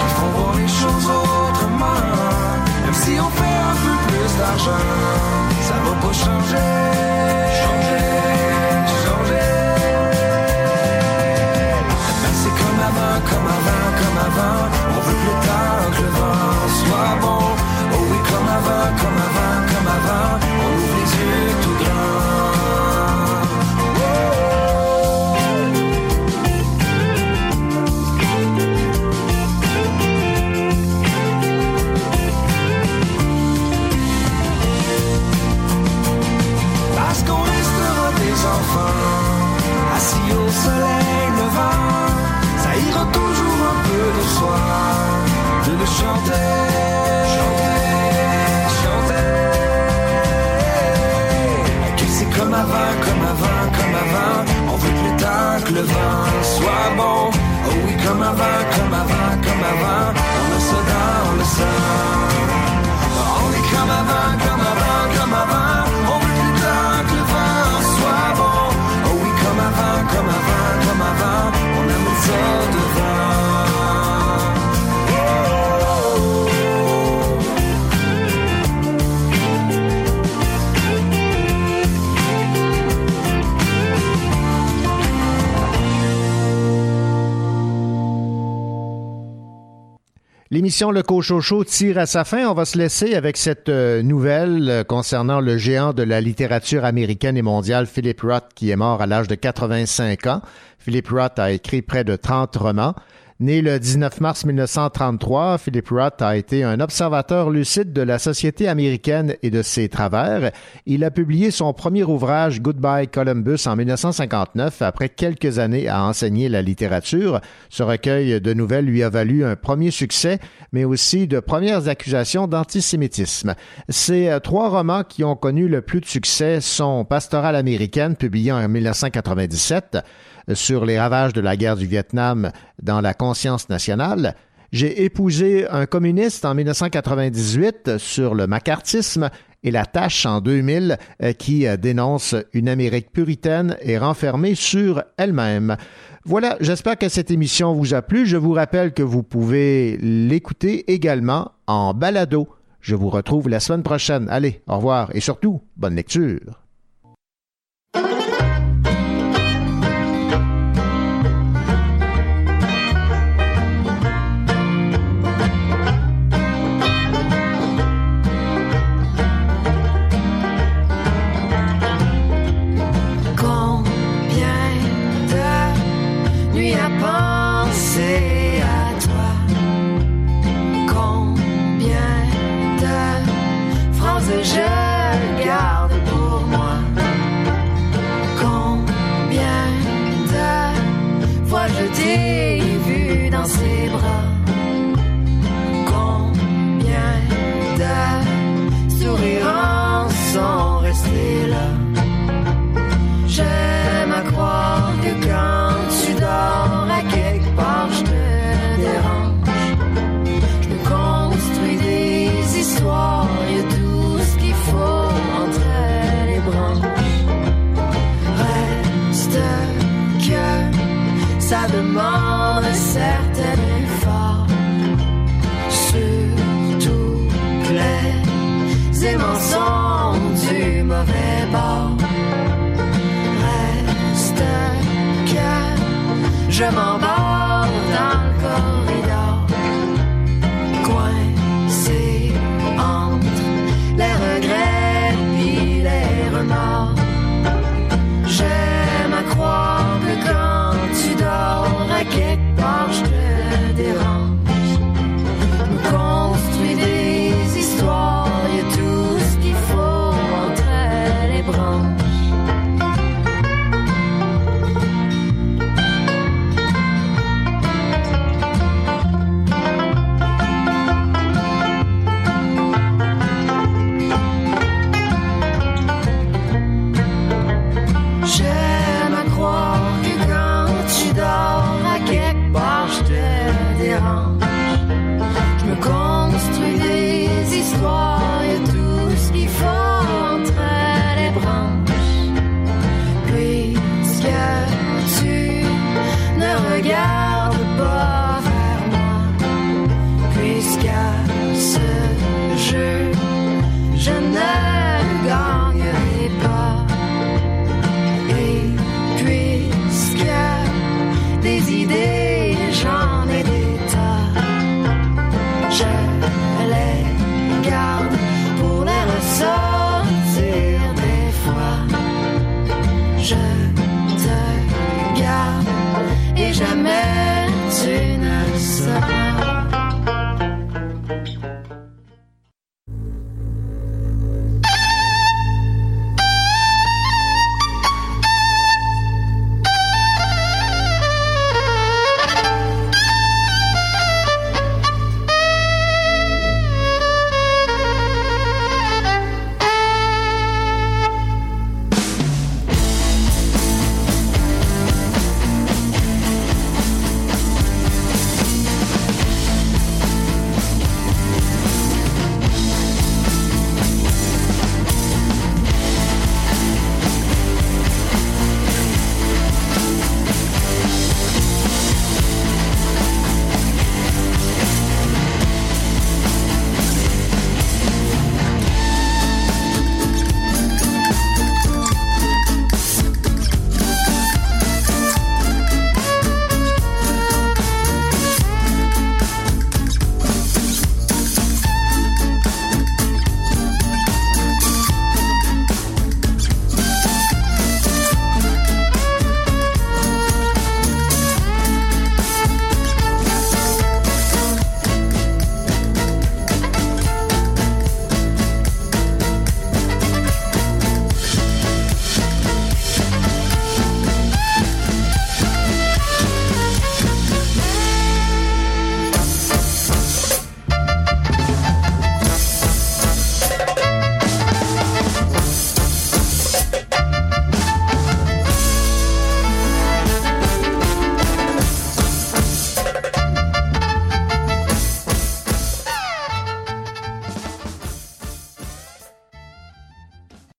qui font voir les choses autrement, même si on fait un peu plus d'argent, ça va pas changer. On veut que le temps, que le soit bon. Oh oui, comme avant, comme avant, comme avant. L'émission Le Cochocho tire à sa fin. On va se laisser avec cette euh, nouvelle euh, concernant le géant de la littérature américaine et mondiale, Philip Roth, qui est mort à l'âge de 85 ans. Philip Roth a écrit près de 30 romans. Né le 19 mars 1933, Philip Roth a été un observateur lucide de la société américaine et de ses travers. Il a publié son premier ouvrage Goodbye Columbus en 1959 après quelques années à enseigner la littérature. Ce recueil de nouvelles lui a valu un premier succès, mais aussi de premières accusations d'antisémitisme. Ces euh, trois romans qui ont connu le plus de succès sont Pastoral américaine, publié en 1997, sur les ravages de la guerre du Vietnam dans la conscience nationale, J'ai épousé un communiste en 1998 sur le macartisme et la tâche en 2000 euh, qui euh, dénonce une Amérique puritaine et renfermée sur elle-même. Voilà, j'espère que cette émission vous a plu. Je vous rappelle que vous pouvez l'écouter également en balado. Je vous retrouve la semaine prochaine. Allez, au revoir et surtout, bonne lecture. Ça demande un certain effort. Surtout que les sont du mauvais bord. Reste que je m'embarque